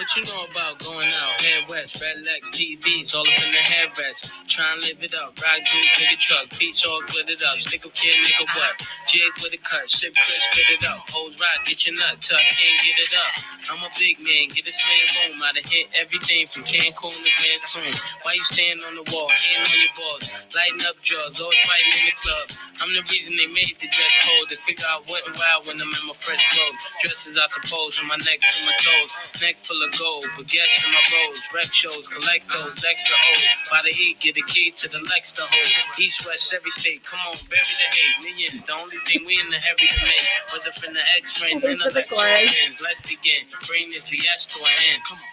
What you know about going out? Head west, red legs, TVs, all up in the headrest. Try and live it up. Ride you, big a truck, beach all glittered up. Stick a kid, nigga, what? Jig with a cut, ship Chris, spit it up. Hoes ride, get your nut tuck, can't get it up. I'm a big man, get this man room. I done hit everything from Cancun to Cancun. Why you stand on the wall, hand on your balls, lighting up drugs, always fighting in the club. I'm the reason they made the dress code. To figure out what and why when I'm in my fresh clothes. Dresses, I suppose, from my neck to my toes. Neck full of gold, baguettes in my rolls. Rec shows, collect those extra O's. By the heat, get the key to the Lex to hold. East, west, every state. Come on, bury the hate. Millions, the only thing we in the heavy to make. Whether from the X friends Wait and the the friends. Let's begin. Bring this BS to an end. Come on.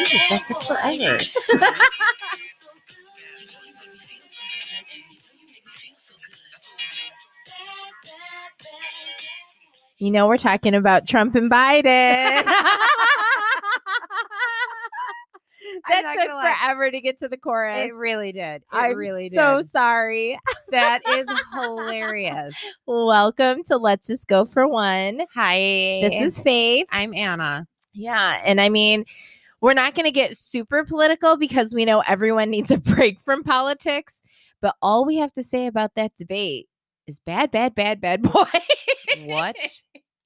Jesus, that took You know, we're talking about Trump and Biden. that took forever to get to the chorus. It really did. It I'm really did. so sorry. that is hilarious. Welcome to Let's Just Go for One. Hi. This is Faith. I'm Anna. Yeah. And I mean, we're not going to get super political because we know everyone needs a break from politics. But all we have to say about that debate is bad, bad, bad, bad boy. What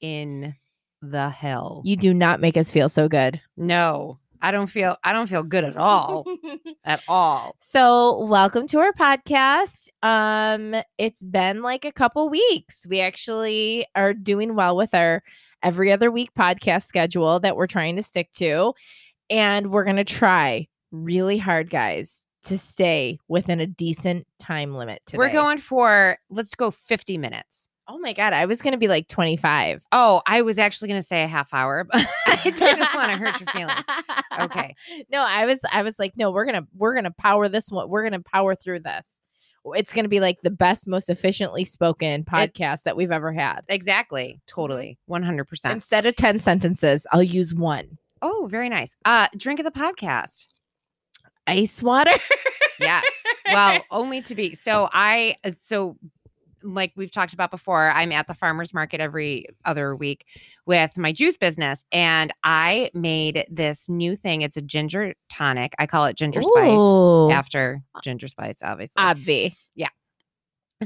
in the hell? You do not make us feel so good. no, I don't feel I don't feel good at all. at all. So, welcome to our podcast. Um, it's been like a couple weeks. We actually are doing well with our every other week podcast schedule that we're trying to stick to. And we're going to try really hard, guys, to stay within a decent time limit today. We're going for let's go 50 minutes. Oh my God. I was going to be like 25. Oh, I was actually going to say a half hour, but I didn't want to hurt your feelings. Okay. No, I was I was like, no, we're gonna we're gonna power this one. We're gonna power through this. It's gonna be like the best, most efficiently spoken podcast that we've ever had. Exactly. Totally. 100%. Instead of 10 sentences, I'll use one. Oh, very nice. Uh drink of the podcast. Ice water. Yes. well, only to be. So I uh, so like we've talked about before, I'm at the farmers market every other week with my juice business and I made this new thing. It's a ginger tonic. I call it ginger spice after ginger spice obviously. Obvi. Yeah.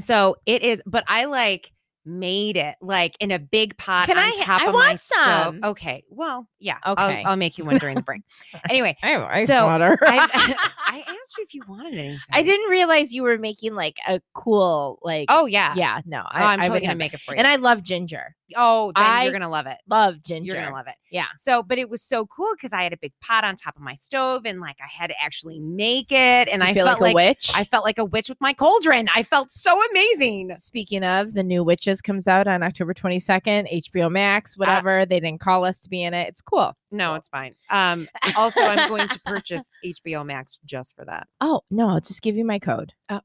So it is but I like made it like in a big pot Can on I- top I of my want stove. Okay. Well, yeah. Okay. I'll, I'll make you one during the break. anyway, I have ice So, water. I, I asked you if you wanted anything. I didn't realize you were making like a cool like Oh yeah. yeah, no. Oh, I'm I totally gonna make it for you. And I love ginger. Oh, then I you're gonna love it. Love ginger. You're gonna love it. Yeah. So, but it was so cool because I had a big pot on top of my stove, and like I had to actually make it, and You I feel felt like a witch. I felt like a witch with my cauldron. I felt so amazing. Speaking of, the new Witches comes out on October 22nd, HBO Max, whatever. they didn't call us to be in it. It's cool. It's No, cool. it's fine. Um, also, I'm going to purchase HBO Max just for that. Oh, no, I'll just give you my code. Oh.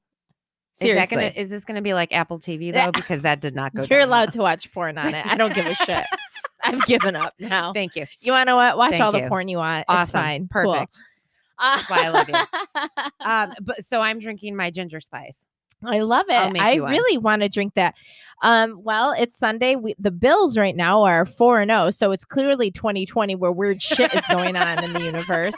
Seriously. Is that gonna? Is this gonna be like Apple TV though? Because that did not go. You're allowed well. to watch porn on it. I don't give a shit. I've given up now. Thank you. You want to what? Watch Thank all the porn you want. Awesome. It's fine. Cool. Perfect. That's why I love you. Um, but so I'm drinking my ginger spice. I love it. I you really want to drink that. Um, well, it's Sunday. We, the Bills right now are four and zero, so it's clearly 2020 where weird shit is going on in the universe.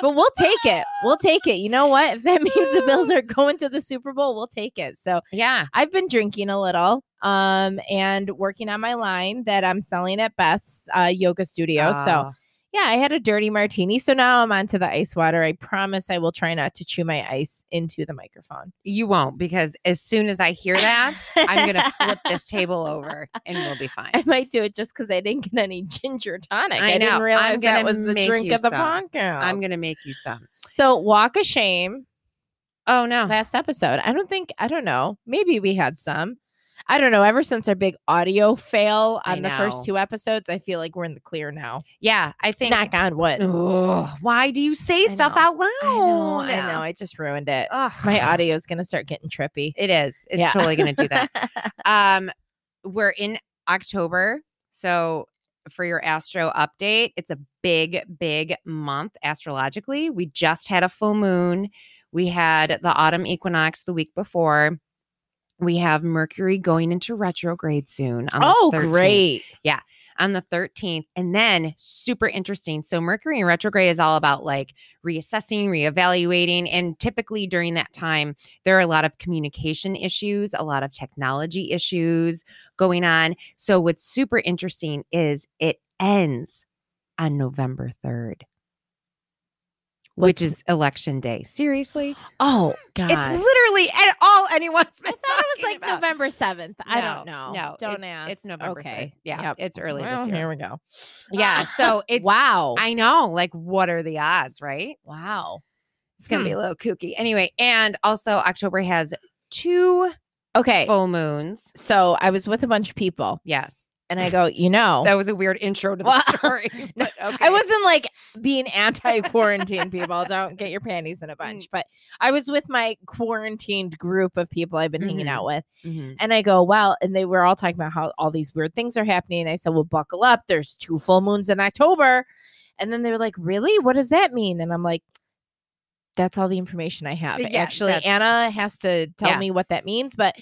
But we'll take it. We'll take it. You know what? If that means the Bills are going to the Super Bowl, we'll take it. So Yeah. I've been drinking a little, um, and working on my line that I'm selling at Beth's uh, yoga studio. So Oh, yeah, I had a dirty martini. So now I'm on to the ice water. I promise I will try not to chew my ice into the microphone. you won't because as soon as I hear that, I'm gonna flip this table over and we'll be fine. I might do it just because I didn't get any ginger tonic. I, I know. didn't I'm realize that gonna was the drink of the podcast. I'm gonna make you some. So walk of shame. Oh no. Last episode. I don't think. I don't know. Maybe we had some. I don't know. Ever since our big audio fail on the first two episodes, I feel like we're in the clear now. Yeah, I think. Knock on wood. Ugh, why do you say I stuff know. out loud? I know. I know. I just ruined it. Ugh. My audio is gonna start getting trippy. It is. It's Yeah. totally gonna do that. um, we're in October, so for your astro update, it's a big, big month astrologically. We just had a full moon. We had the autumn equinox the week before. We have Mercury going into retrograde soon. on the Oh, 13th. great. on the 13th. And then super interesting. So Mercury in retrograde is all about like reassessing, reevaluating. And typically during that time, there are a lot of communication issues, a lot of technology issues going on. So what's super interesting is it ends on November 3rd. Which is election day. Seriously? Oh God. It's literally at all anyone's been I thought it was like about. November seventh. I No, don't know. no, don't it's- ask. it's November Okay. 3rd. Yeah, Yep. it's early this Well, year. Here we go. Yeah. So it's wow. I know. Like, what are the odds, right? wow. It's gonna Hmm. be a little kooky. Anyway, and also October has two Okay. full moons. So I was with a bunch of people, Yes. And I go, you know, That was a weird intro to the Well, story. but okay. I wasn't like being anti-quarantine people. Don't get your panties in a bunch. But I was with my quarantined group of people I've been hanging Mhm. out with. Mhm. And I go, well, and they were all talking about how all these weird things are happening. And I said, well, buckle up. There's two full moons in October. And then they were like, really? What does that mean? And I'm like, that's all the information I have. Yeah, Actually, Anna has to tell Yeah. me what that means, but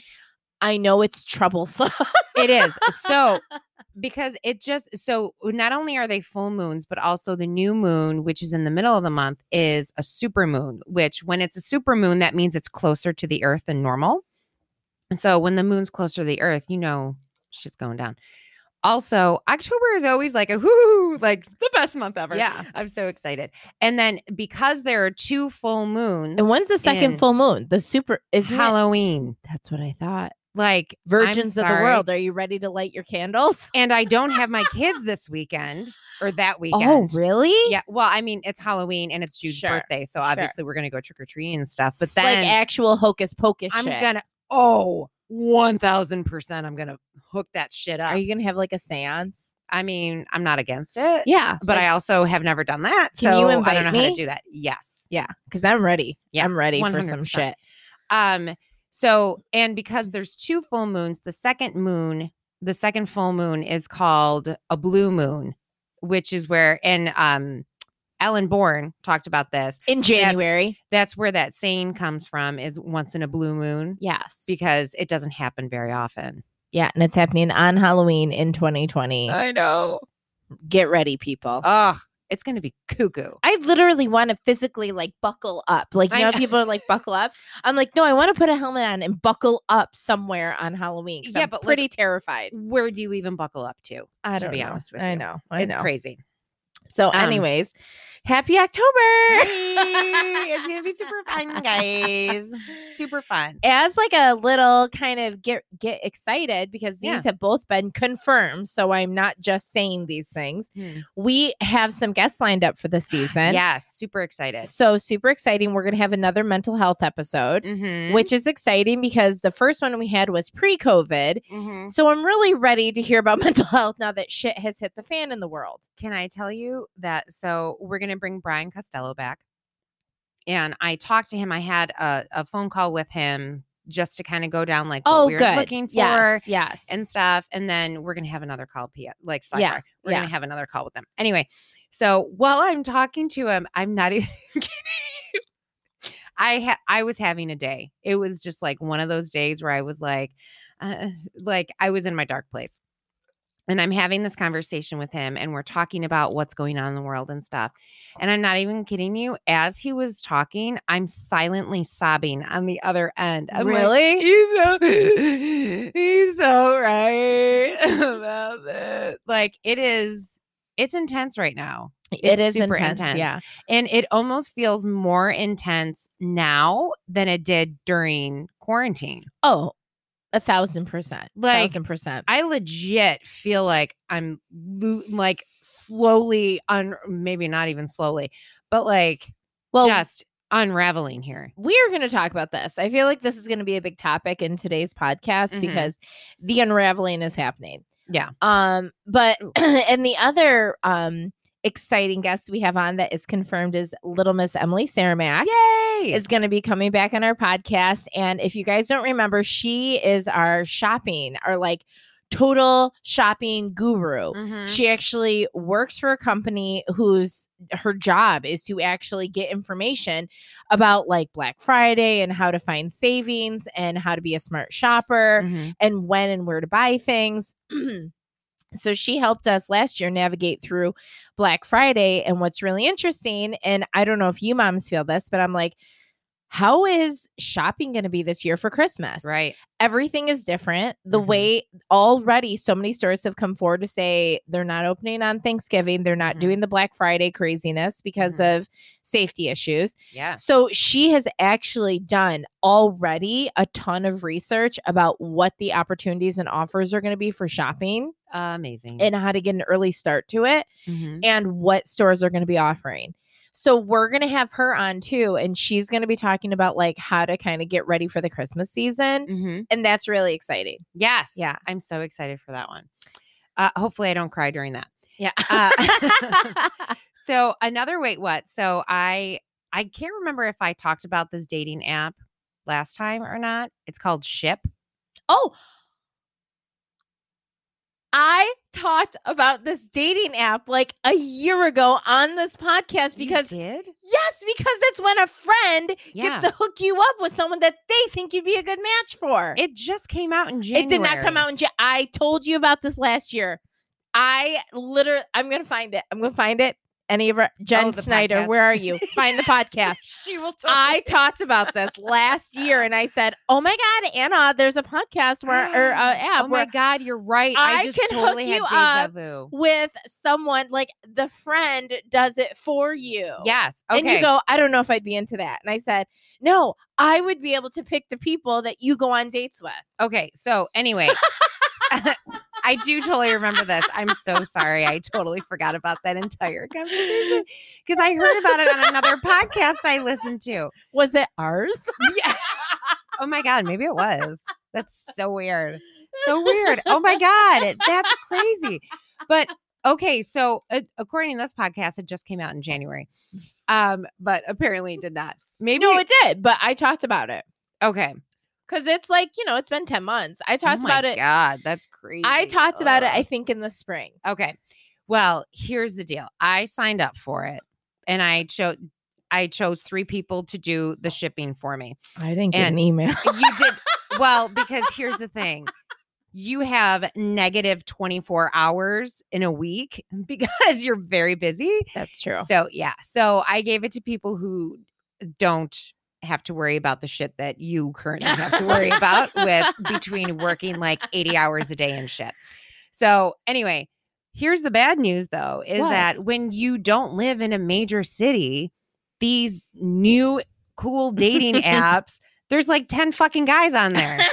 I know it's troublesome. It is. So because it just so uh, not only are they full moons, but also the new moon, which is in the middle of the month, is a super moon, which when it's a super moon, that means it's closer to the earth than normal. And so when the moon's closer to the earth, you know shit's going down. Also, October is always like a whoo, like the best month ever. yeah. I'm so excited. And then because there are two full moons, And when's the second full moon? The super it? Halloween, That's what I thought. Like I'm Virgins of the world, are you ready to light your candles? And I don't have my kids this weekend or that weekend. Oh, really? Yeah. Well, I mean, it's Halloween and it's Jude's Sure, birthday. So obviously we're going to go trick or treating and stuff. But It's then like actual hocus pocus I'm shit. to, oh, 1000%, I'm going to hook that shit up. Are you gonna have like a seance? I mean, I'm not against it. Yeah, But I also have never done that. So you I don't know how to do that. Yes. yeah, because I'm ready. Yeah, I'm ready for some shit. Um, so and because there's two full moons, the second moon, the second full moon is called a blue moon, which is where and um Ellen Bourne talked about this. In January. That's where that saying comes from is once in a blue moon yes. because it doesn't happen very often. yeah, and it's happening on Halloween in 2020. I know. Get ready, people. Oh, it's gonna be cuckoo. I literally want to physically like buckle up. Like, you know, know. people are like buckle up. I'm like, no, I want to put a helmet on and buckle up somewhere on Halloween. Yeah, I'm but, like, pretty terrified. Where do you even buckle up to? I don't be know. honest with I you. know. I know. it's know. crazy. So, Um, anyways, happy October. Hey, it's gonna be super fun, guys. Super fun. As like a little kind of get get excited because these Yeah. have both been confirmed. So I'm not just saying these things. We have some guests lined up for the season. Yes, super excited. So super exciting. We're gonna have another mental health episode. Mhm. Which is exciting because the first one we had was pre COVID. Mhm. So I'm really ready to hear about mental health now that shit has hit the fan in the world. Can I tell you that? So we're gonna bring Brian Costello back, and I talked to him. I had a, a phone call with him just to kind of go down like what Oh, we were good. looking for yes, yes. and stuff, and then we're gonna have another call. P like sidebar. Yeah, we're yeah. gonna have another call with them. Anyway, so while I'm talking to him, I'm not even kidding. I ha- I was having a day. It was just like one of those days where I was like, uh, like I was in my dark place. And I'm having this conversation with him, and we're talking about what's going on in the world and stuff. And I'm not even kidding you. As he was talking, I'm silently sobbing on the other end. I'm like, really? he's so he's so right about this. Like it is, it's intense right now. it it's super intense, intense. Yeah. And it almost feels more intense now than it did during quarantine. Oh, a thousand percent. Like, thousand percent. I legit feel like I'm lo- like slowly, un- maybe not even slowly, but like Well, just unraveling here. we are going to talk about this. I feel like this is going to be a big topic in today's podcast Mhm. because the unraveling is happening. Yeah. Um, but and the other um exciting guest we have on that is confirmed is Little Miss Emily Saramac. Yay! Is going to be coming back on our podcast. And if you guys don't remember, she is our shopping, our like total shopping guru. Mhm. She actually works for a company whose her job is to actually get information about like Black Friday and how to find savings and how to be a smart shopper Mhm. and when and where to buy things. so she helped us last year navigate through Black Friday. And what's really interesting, and I don't know if you moms feel this, but I'm like, how is shopping going to be this year for Christmas? Right. Everything is different. The Mhm. way already so many stores have come forward to say they're not opening on Thanksgiving, they're not Mhm. doing the Black Friday craziness because Mhm. of safety issues. Yeah. So she has actually done already a ton of research about what the opportunities and offers are going to be for shopping Amazing. and how to get an early start to it Mhm. and what stores are going to be offering. So we're going to have her on too and she's going to be talking about like how to kind of get ready for the Christmas season Mhm. and that's really exciting. Yes. Yeah. I'm so excited for that one. Uh, hopefully, I don't cry during that. Yeah. Uh, So another wait, what? So I I can't remember if I talked about this dating app last time or not. It's called Ship. oh, I talked about this dating app like a year ago on this podcast because you did Yes, because it's when a friend Yeah. gets to hook you up with someone that they think you'd be a good match for. it just came out in January. It did not come out in. Ja- I told you about this last year. I literally, I'm gonna find it. I'm gonna find it. Any of our Jen Oh, Snyder, podcast. where are you? Find the podcast. she will talk. I talked about this last year, and I said, "Oh my God, Anna, there's a podcast where or uh, app oh my god, you're right. I, I just can hook totally had you deja up vu. with someone like the friend does it for you." Yes. Okay. And you go, I don't know if I'd be into that. And I said, No, I would be able to pick the people that you go on dates with. Okay, so anyway, I do totally remember this. I'm so sorry. I totally forgot about that entire conversation because I heard about it on another podcast I listened to. Was it ours? Yeah. Oh my god, maybe it was. That's so weird. So weird. Oh my god, that's crazy. But okay, so uh, according to this podcast, it just came out in January. Um, but apparently it did not. Maybe no, it did, but I talked about it. okay. Because it's like, you know, it's been 10 months. I oh talked oh my about it. God, that's crazy. I talked about it, I think, in the spring. Okay. Well, here's the deal. I signed up for it and I chose I chose three people to do the shipping for me. I didn't get an email. You did well because here's the thing. You have negative 24 hours in a week because you're very busy. That's true. So, yeah. So, I gave it to people who don't have to worry about the shit that you currently have to worry about with between working like 80 hours a day and shit. So, anyway, here's the bad news though is What? that when you don't live in a major city, these new cool dating apps, there's like 10 fucking guys on there.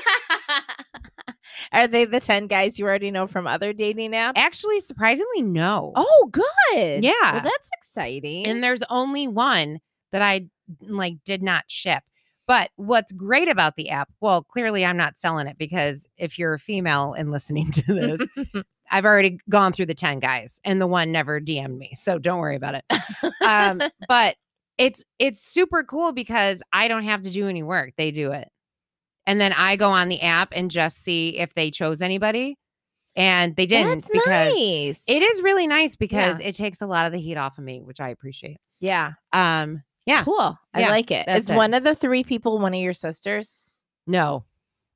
Are they the 10 guys you already know from other dating apps? Actually, surprisingly, no. Oh, good. Yeah. Well, that's exciting. and there's only one that I like did not ship. But what's great about the app, well, clearly I'm not selling it because if you're a female and listening to this, I've already gone through the 10 guys and the one never DM'd me. So don't worry about it. Um, but it's it's super cool because I don't have to do any work. They do it. And then I go on the app and just see if they chose anybody. And they didn't that's because nice. it is really nice because Yeah. it takes a lot of the heat off of me, which I appreciate. Yeah. Um, yeah. Cool. I Yeah, like it. that's it. one of the three people one of your sisters? No,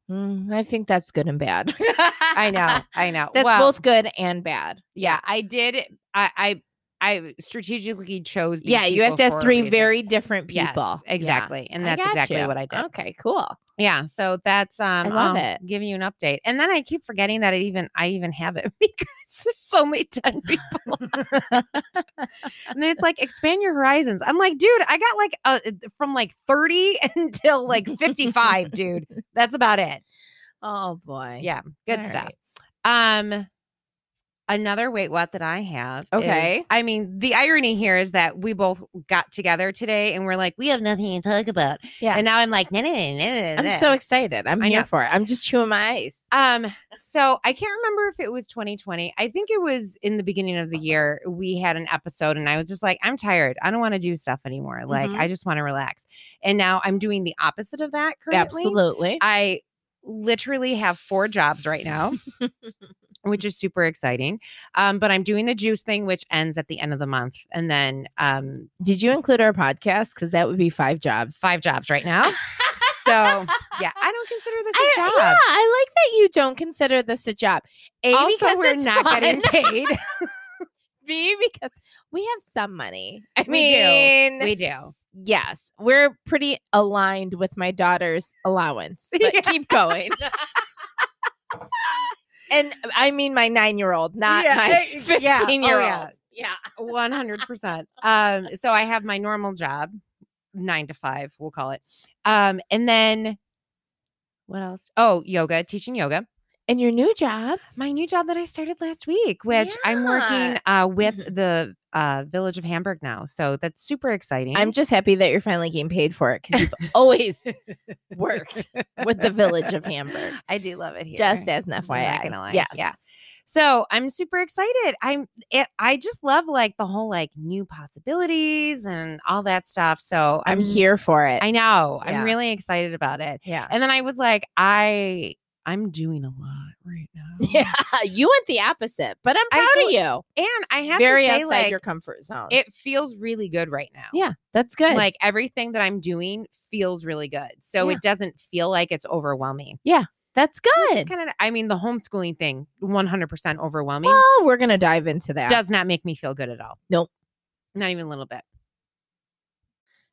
Mm, I think that's good and bad. I know, I know. That's well, both good and bad. yeah, I did. I, I, I strategically chose. These Yeah, you have to have three very different Yes, people. Yeah. exactly, and that's exactly you. what I did. Okay, cool. Yeah, so that's um, love I'll it. Give you an update, and then I keep forgetting that it even I even have it because it's only ten people, and then it's like expand your horizons. I'm like, dude, I got like uh, from like thirty until like fifty five, dude. That's about it. oh boy. Yeah, good All stuff. right. Um, another wait what that I have. is- Okay. I mean, the irony here is that we both got together today and we're like, we have nothing to talk about. Yeah. And now I'm like, nah, nah, nah, nah, I'm so excited. I'm I here know. for it. I'm just chewing my ice. Um, so I can't remember if it was 2020. I think it was in the beginning of the year. We had an episode, and I was just like, I'm tired. I don't want to do stuff anymore. Like, Mhm. I just want to relax. And now I'm doing the opposite of that currently. Absolutely. I literally have four jobs right now, which is super exciting. Um, but I'm doing the juice thing, which ends at the end of the month, and then um, Did you include our podcast? Because that would be five jobs. five jobs right now. So yeah, I don't consider this a I, job. Yeah, I like that you don't consider this a job. A also, because we're not getting paid. B because we have some money. I We do. mean, we do. yes, we're pretty aligned with my daughter's allowance. But Yeah. keep going. And I mean my nine-year-old, not Yeah, my yeah. Oh, fifteen-year-old. yeah. yeah. One hundred percent. Um, so I have my normal job, nine to five, we'll call it. Um, and then what else? Oh, yoga, teaching yoga. And your new job. My new job that I started last week, which I'm working uh, with Mhm. the uh, Village of Hamburg now. So that's super exciting. I'm just happy that you're finally getting paid for it because you've always worked with the Village of Hamburg. I do love it here. Just as an I'm FYI. Yes. Yeah. So I'm super excited. I'm it, I just love like the whole like new possibilities and all that stuff. So I'm here for it. I know. Yeah. I'm really excited about it. yeah. And then I was like, I I'm doing a lot right now. Yeah. You went the opposite, but I'm proud of you. And I have Very to say, outside like, your comfort zone. it feels really good right now. yeah, that's good. Like everything that I'm doing feels really good. So Yeah. it doesn't feel like it's overwhelming. Yeah, that's good. Kind of I mean the homeschooling thing 100% overwhelming Well, we're gonna dive into that. does not make me feel good at all. Nope. Not even a little bit.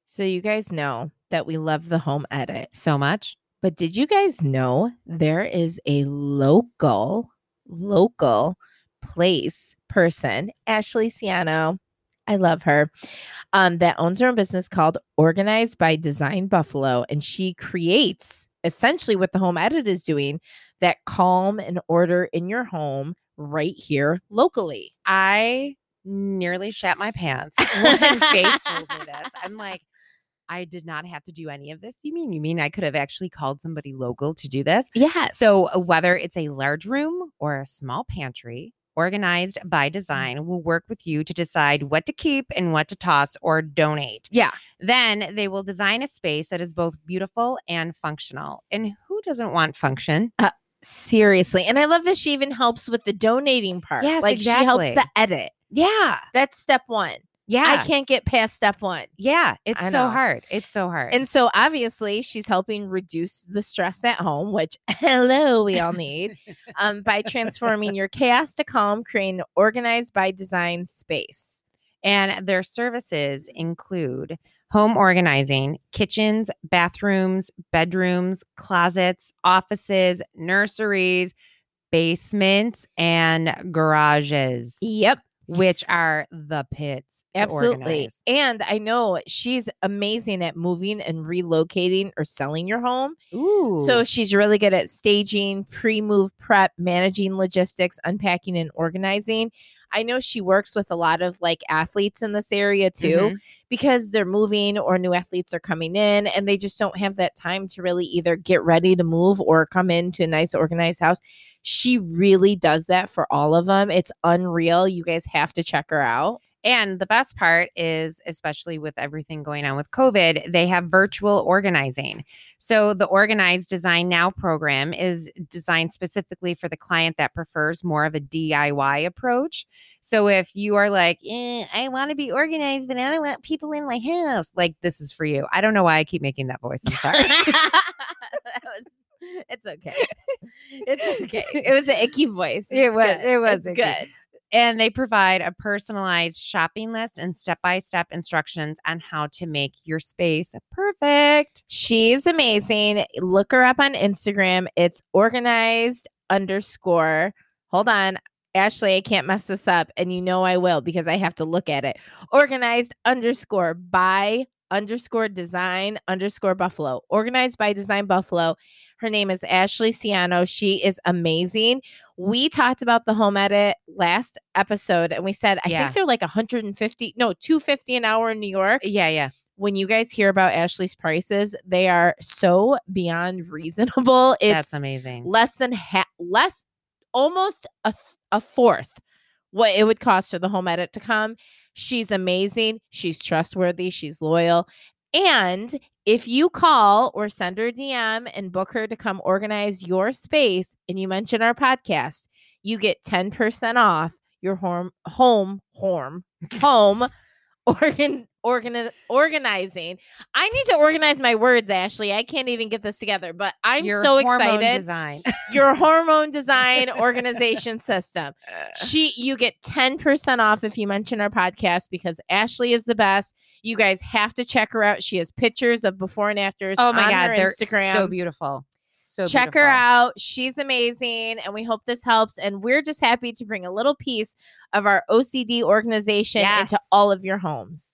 so you guys know that we love the home edit, So much. But did you guys know there is a local, local place person, Ashley Ciano. I love her. Um, that owns her own business called Organized by Design Buffalo, and she creates essentially what the home edit is doing that calm and order in your home right here locally. I nearly shat my pants when Faith told me this. I'm like, I did not have to do any of this. You mean you mean I could have actually called somebody local to do this? Yeah. So uh, whether it's a large room or a small pantry, organized by Mm. design will work with you to decide what to keep and what to toss or donate. yeah, Then they will design a space that is both beautiful and functional. And who doesn't want function? seriously. And I love that she even helps with the donating part. Yes, like she helps the edit. Yeah. That's step one. Yeah. I can't get past step one. yeah. It's I so know. hard. It's so hard. And so obviously she's helping reduce the stress at home, which hello, we all need, um, by transforming your chaos to calm, creating an organized by design space. And their services include home organizing, kitchens, bathrooms, bedrooms, closets, offices, nurseries, basements, and garages, Yep. Which are the pits. Absolutely. And I know she's amazing at moving and relocating or selling your home. Ooh. So she's really good at staging, pre move prep, managing logistics, unpacking, and organizing. I know she works with a lot of like athletes in this area too, Mhm. because they're moving or new athletes are coming in and they just don't have that time to really either get ready to move or come into a nice organized house. She really does that for all of them. It's unreal. You guys have to check her out. And the best part is, especially with everything going on with COVID, they have virtual organizing. So the Organized Design Now program is designed specifically for the client that prefers more of a DIY approach. So if you are like, eh, I want to be organized, but I don't want people in my house, like this is for you. I don't know why I keep making that voice. I'm sorry. Was- it's okay. It's okay. It was an icky voice. It was- good. it was It's good. And they provide a personalized shopping list and step by step instructions on how to make your space perfect. She's amazing. Look her up on Instagram. It's organized underscore. Hold on. Ashley, I can't mess this up. And you know I will because I have to look at it. Organized underscore by underscore design underscore buffalo. Organized by design buffalo. Her name is Ashley Ciano. She is amazing. We talked about the home edit last episode and we said, I Yeah. think they're like 150, no, 250 an hour in New York Yeah, yeah. when you guys hear about Ashley's prices, they are so beyond reasonable. It's That's amazing. less than half, less, almost a, th- a fourth what it would cost for the home edit to come. She's amazing. She's trustworthy. She's loyal. And if you call or send her a DM and book her to come organize your space and you mention our podcast, you get 10% off your home home home home organ organ organizing. I need to organize my words, Ashley. I can't even get this together, but I'm Your so hormone excited. Design. Your hormone design organization system. She you get 10% off if you mention our podcast because Ashley is the best. You guys have to check her out. She has pictures of before and afters oh my god, they're Instagram. so beautiful. So Check her out. She's amazing. And we hope this helps. And we're just happy to bring a little piece of our OCD organization into all of your homes.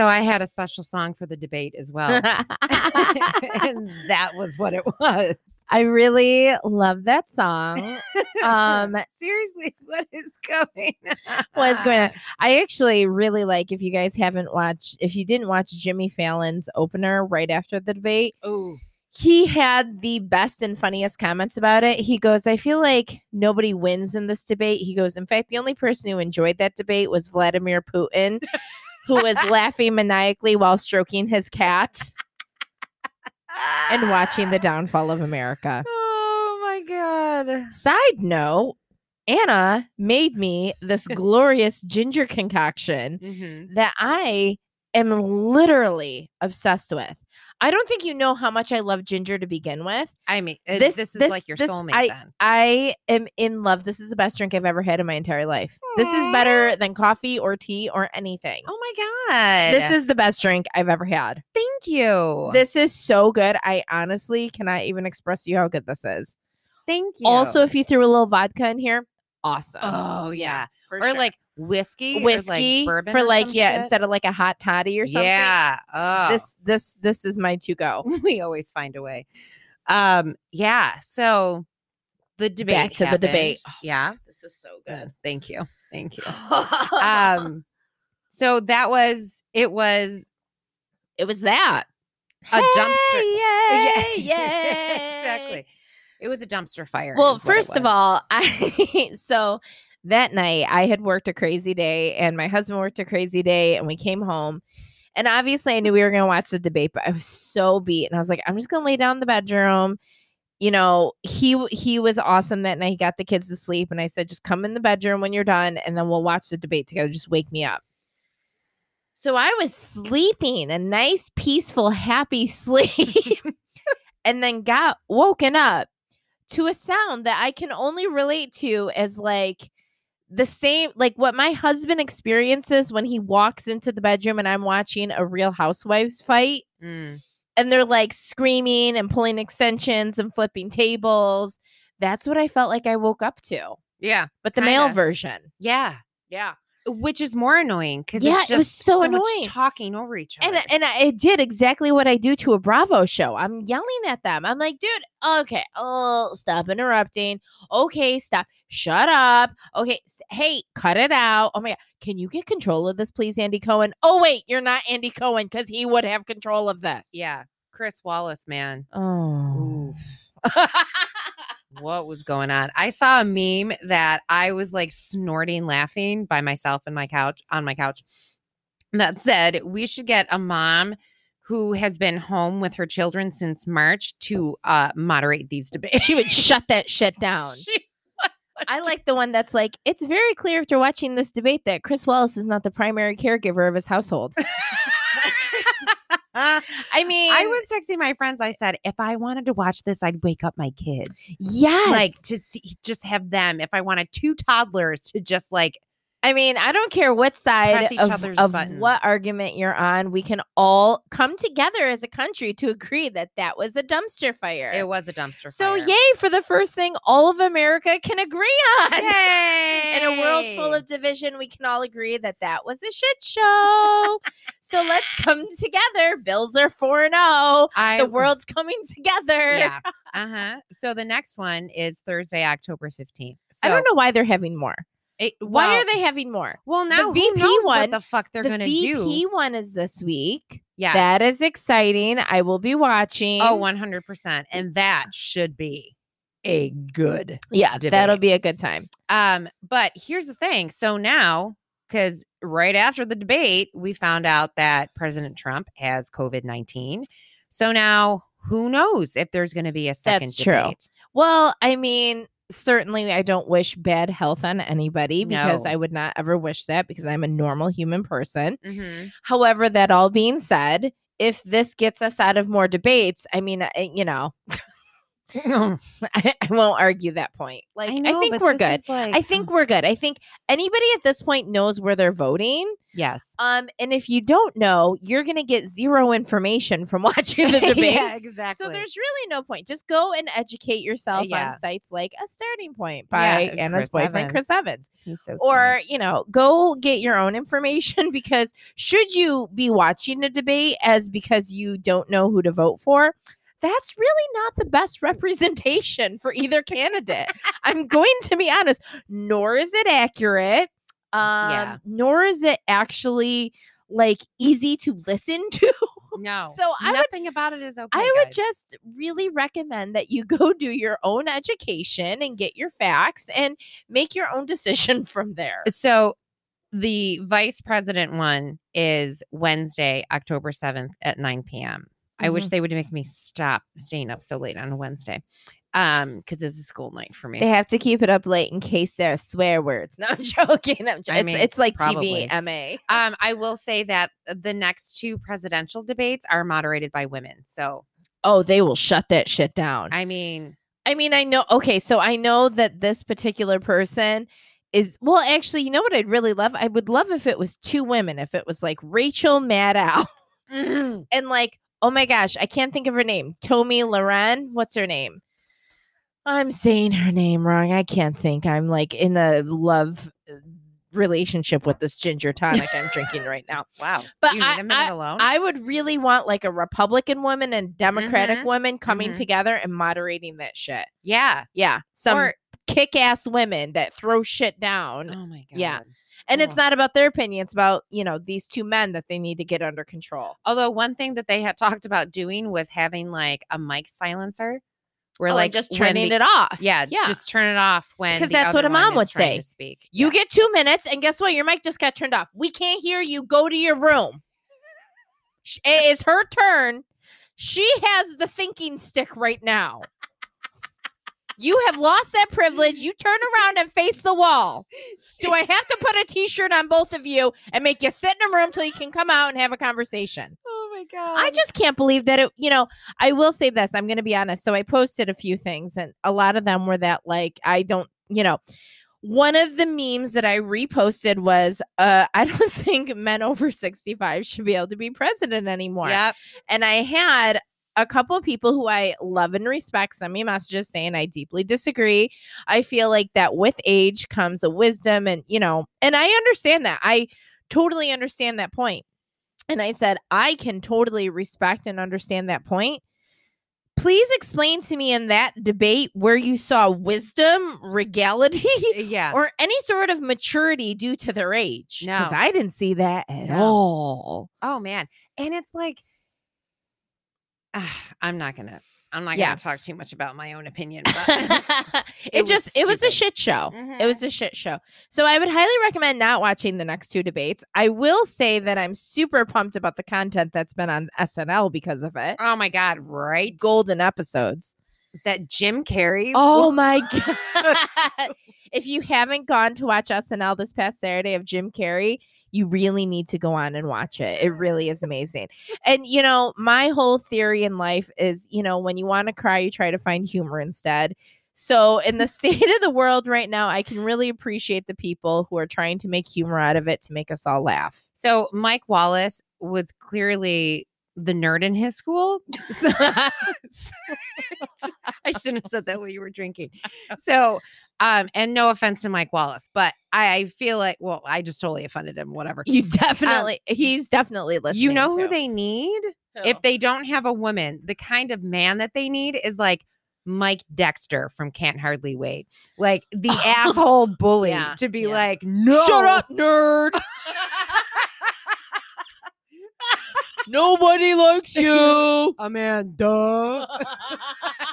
So I had a special song for the debate as well. and that was what it was. I really love that song. Um, Seriously, what is going on? What's going on? I actually really like if you guys haven't watched, if you didn't watch Jimmy Fallon's opener right after the debate, Oh, he had the best and funniest comments about it. He goes, I feel like nobody wins in this debate. He goes, In fact, the only person who enjoyed that debate was Vladimir Putin, who was laughing maniacally while stroking his cat and watching the downfall of America. Oh my god. Side note, Anna made me this glorious ginger concoction Mm-hmm. that I am literally obsessed with. I don't think you know how much I love ginger to begin with. I mean, This- this, is this- like your this- soulmate I- then. I am in love. This is the best drink I've ever had in my entire life. This is better than coffee or tea or anything. Oh my god. This is the best drink I've ever had. thank you. This is so good. I honestly cannot even express to you how good this is. thank you. Also, if you threw a little vodka in here, awesome. Oh yeah. for Or sure. like whiskey. whiskey like bourbon for like yeah shit. instead of like a hot toddy or something. Yeah. Oh. This this this is my to go. we always find a way. Um, yeah. So the debate. Back to the debate. happened. Yeah. This is so Good. Thank you. Thank you. um, so that was it was it was that a dumpster. Yay, Yeah, yay. exactly. It was a dumpster fire. Well, is what it first of all, I so that night I had worked a crazy day and my husband worked a crazy day and we came home. And obviously I knew we were going to watch the debate, but I was so beat and I was like I'm just going to lay down in the bedroom. You know, he he was awesome that night. He got the kids to sleep and I said just come in the bedroom when you're done and then we'll watch the debate together. Just wake me up. So I was sleeping, a nice peaceful happy sleep. and then got woken up to a sound that I can only relate to as like the same like what my husband experiences when he walks into the bedroom and I'm watching a real housewives fight Mm. and they're like screaming and pulling extensions and flipping tables. That's what I felt like I woke up to. Yeah. But the male Kinda. version. Yeah. Yeah. Which is more annoying because Yeah, it's just it was so much annoying. talking over each other. And and I it did exactly what I do to a Bravo show. I'm yelling at them. I'm like, dude, okay, oh, stop interrupting. Okay, stop. Shut up. Okay, hey, cut it out. Oh my god, can you get control of this, please, Andy Cohen? Oh wait, you're not Andy Cohen because he would have control of this. yeah, Chris Wallace, man, Oh. what was going on? I saw a meme that I was like snorting laughing by myself in my couch on my couch that said we should get a mom who has been home with her children since March to uh moderate these debates. she would shut that shit down. She- I like the one that's like, it's very clear after watching this debate that Chris Wallace is not the primary caregiver of his household. I mean, I was texting my friends. I said, if I wanted to watch this, I'd wake up my kids. yes, Like to see, just have them. If I wanted two toddlers to just like I mean, I don't care what side of, of what argument you're on. We can all come together as a country to agree that that was a dumpster fire. It was a dumpster so fire. So, yay for the first thing all of America can agree on. Yay! In a world full of division, we can all agree that that was a shit show. so let's come together. Bills are 4 0. The world's coming together. Yeah. Uh huh. So the next one is Thursday, October 15th. So I don't know why they're having more. It, Why well- are they having more? Well, now VP who knows one- what the fuck they're the gonna VP do? VP one is this week. Yeah. That is exciting. I will be watching. Oh, 100%. And that should be a good. yeah, that'll be a good time. Um, but here's the thing. So now, because right after the debate, we found out that President Trump has COVID 19. So now who knows if there's going to be a second That's true. debate? Well, I mean, certainly I don't wish bad health on anybody because No. I would not ever wish that because I'm a normal human person. Mm-hmm. However, that all being said, if this gets us out of more debates, I mean, you know, I, I won't argue that point. Like, I, think we're good. I think we're good. I think anybody at this point knows where they're voting. yes. Um, and if you don't know, you're gonna get zero information from watching the debate. yeah, exactly. So there's really no point. Just go and educate yourself yeah. on sites like A Starting Point Yeah, by Chris Anna's boyfriend, Evans. Chris Evans. So Or, you know, go get your own information because should you be watching a debate as because you don't know who to vote for, that's really not the best representation for either candidate. I'm going to be honest, nor is it accurate. Um, Yeah. nor is it actually like easy to listen to. no. So I would nothing about it is okay. I would just really recommend that you go do your own education and get your facts and make your own decision from there. So the vice president one is Wednesday, October 7th at 9 p.m. I wish Mhm. they would make me stop staying up so late on a Wednesday. Um, because it's a school night for me. They have to keep it up late in case there are swear words. No, I'm joking. I'm joking. I it's, mean, it's like probably. TV, MA. um, I will say that the next two presidential debates are moderated by women. So Oh, they will shut that shit down. I mean, I mean, I know. Okay, so I know that this particular person is. Well, actually, you know what I'd really love? I would love if it was two women. If it was like Rachel Maddow and like, oh my gosh, I can't think of her name. Tomi Lahren. What's her name? I'm saying her name wrong. I can't think. I'm like in a love uh, relationship with this ginger tonic I'm drinking right now. wow. But I- alone. I would really want like a Republican woman and Democratic Mhm. woman coming Mhm. together and moderating that shit. yeah. Yeah. Some Or kick ass women that throw shit down. oh my god. Yeah. And it's not about their opinion. It's about, you know, these two men that they need to get under control. Although one thing that they had talked about doing was having like a mic silencer, We're like oh, like just turning the- it off. Yeah, Yeah. just turn it off when 'Cause the that's what a mom would say. speak. you Yeah. get two minutes, and guess what? Your mic just got turned off. We can't hear you. Go to your room. It is her turn. She has the thinking stick right now. You have lost that privilege. You turn around and face the wall. Do I have to put a t-shirt on both of you and make you sit in a room till you can come out and have a conversation? Oh my god! I just can't believe that it, you know, I will say this. I'm going to be honest. So I posted a few things and a lot of them were that like I don't, you know, one of the memes that I reposted was uh I don't think men over 65 should be able to be president anymore. Yep. And I had a couple of people who I love and respect send me messages saying I deeply disagree. I feel like that with age comes a wisdom and you know, and I understand that. I totally understand that point. And I said, I can totally respect and understand that point. Please explain to me in that debate where you saw wisdom, regality, eh, Yeah. or any sort of maturity due to their age. Because No. I didn't see that at No. all. oh man, and it's like, ah, I'm not gonna. I'm not Yeah. gonna talk too much about my own opinion, but it, It was just it was a shit show. It Mhm. was a shit show. So I would highly recommend not watching the next two debates. I will say that I'm super pumped about the content that's been on SNL because of it. oh my god, right? Golden episodes. that Jim Carrey. Oh my god. if you haven't gone to watch SNL this past Saturday of Jim Carrey, you really need to go on and watch it. It mm-hmm. really is amazing. And you know, my whole theory in life is, you know, when you want to cry, you try to find humor instead. So, in the state of the world right now, I can really appreciate the people who are trying to make humor out of it to make us all laugh. So Mike Wallace was clearly the nerd in his school. So- I shouldn't have said that while you were drinking. So, um, and no offense to Mike Wallace, but I, I feel like, well, I just totally offended him. Whatever. You definitely, he's definitely listening. You know who to. they need? Who? If they don't have a woman, the kind of man that they need is like Mike Dexter from Can't Hardly Wait, like the asshole bully Yeah, to be yeah. like, no, Shut up, nerd. Nobody likes you. Amanda.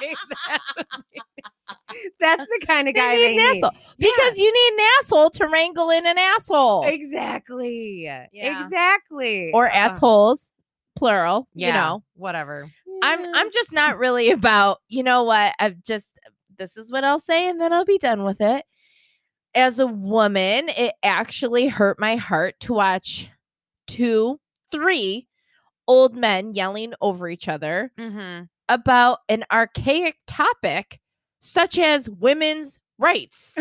that's, that's the kind of They guy need they an need. asshole because you need an asshole to wrangle in an asshole Exactly. Yeah. Exactly. or Uh, assholes, plural. Yeah. You know, whatever. I'm I'm just not really about. You know what? I've just this is what I'll say, and then I'll be done with it. As a woman, it actually hurt my heart to watch two, three old men yelling over each other Mhm. about an archaic topic such as women's rights.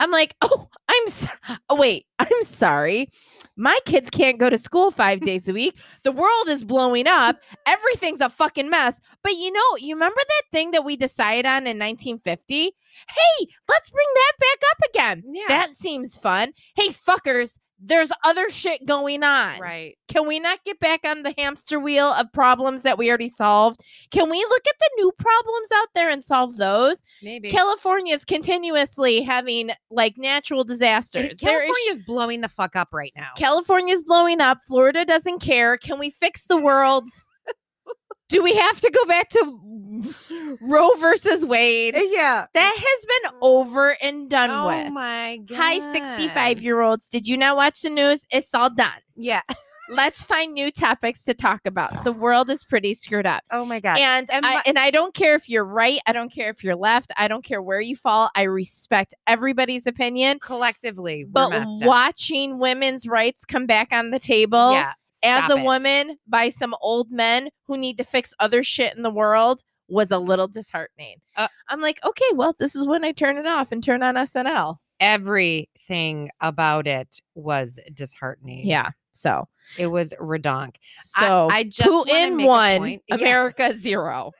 I'm like, oh, I'm s- oh, wait, I'm sorry. My kids can't go to school five days a week. The world is blowing up. Everything's a fucking mess. But you know, you remember that thing that we decided on in 1950? Hey, let's bring that back up again. Yeah. That seems fun. Hey, fuckers, there's other shit going on. right. Can we not get back on the hamster wheel of problems that we already solved? Can we look at the new problems out there and solve those? Maybe. California is continuously having like natural disasters. There is- blowing the fuck up right now. California's blowing up. Florida doesn't care. Can we fix the world? Do we have to go back to Roe versus Wade? Uh, yeah. That has been over and done Oh with. Oh my god. Hi, 65 year olds. Did you not watch the news? It's all done. Yeah. Let's find new topics to talk about. The world is pretty screwed up. Oh my god. And And I, and I don't care if you're right. I don't care if you're left. I don't care where you fall. I respect everybody's opinion. Collectively, we're But watching women's rights come back on the table yeah. As a it. woman by some old men who need to fix other shit in the world was a little disheartening. Uh, I'm like, okay, well, this is when I turn it off and turn on SNL. everything about it was disheartening. Yeah. So, It was redonk. so I just wanna Putin one. Yeah. America zero.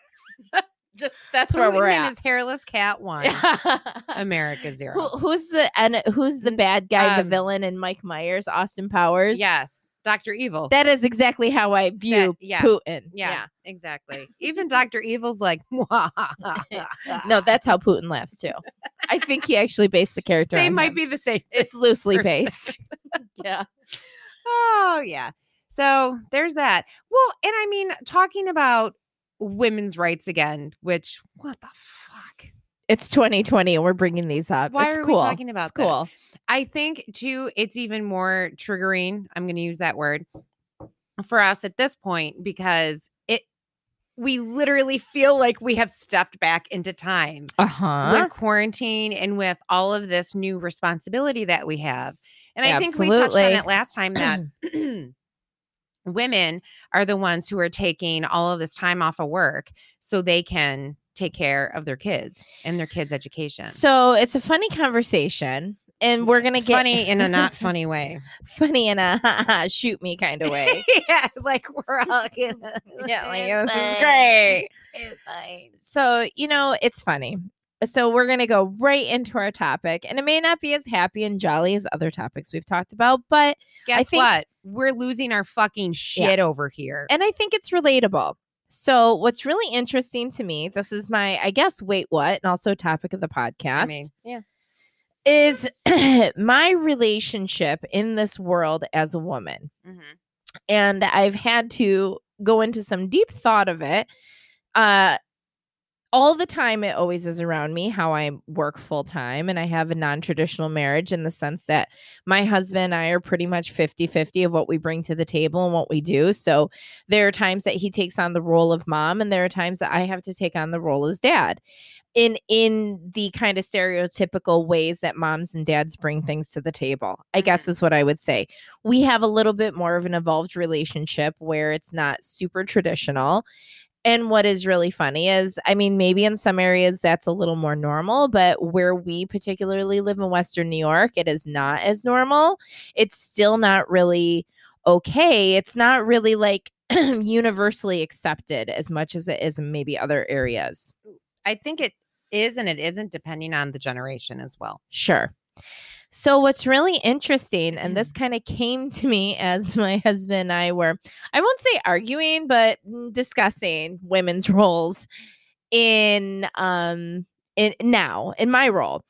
Just that's where we're Putin at. his hairless cat one. America Who, zero. who's the and who's the bad guy, the um, villain, and Mike Myers, Austin Powers? Yes. Dr. Evil. that is exactly how I view yeah. Putin. yeah, exactly. Even Dr. Evil's like, no, that's how Putin laughs too. I think he actually based the character. they might him. be the same. It's loosely person. based. yeah. Oh, yeah. So there's that. Well, and I mean, talking about women's rights again, which, what the? It's 2020 and we're bringing these up. Why it's are we cool. talking about it's cool. I think too, it's even more triggering. I'm going to use that word for us at this point because it, we literally feel like we have stepped back into time Uh-huh. with quarantine and with all of this new responsibility that we have. And I think we touched on it last time that women are the ones who are taking all of this time off of work so they can take care of their kids and their kids' education. So it's a funny conversation. And we're gonna get funny in a not funny way. funny in a shoot me kind of way. yeah, like we're all gonna, yeah, like It's this is great. It's fine. So, you know, it's funny. So, we're going to go right into our topic, and it may not be as happy and jolly as other topics we've talked about, but, Guess think- what? We're losing our fucking shit over here. and I think it's relatable. So, what's really interesting to me, this is my, I guess, wait, what, and also topic of the podcast, I mean, yeah. is my relationship in this world as a woman. Mhm. and I've had to go into some deep thought of it. Uh all the time it always is around me how I work full time and I have a non-traditional marriage in the sense that my husband and I are pretty much 50-50 of what we bring to the table and what we do. So there are times that he takes on the role of mom and there are times that I have to take on the role as dad. In in the kind of stereotypical ways that moms and dads bring things to the table. I guess mm-hmm. is what I would say we have a little bit more of an evolved relationship where it's not super traditional And what is really funny is, I mean, maybe in some areas that's a little more normal, but where we particularly live in Western New York, it is not as normal. It's still not really okay. It's not really like universally accepted as much as it is in maybe other areas. I think it is and it isn't depending on the generation as well. Sure. So what's really interesting, and this kind of came to me as my husband and I were, I won't say arguing, but mm, discussing women's roles in um in now in my role.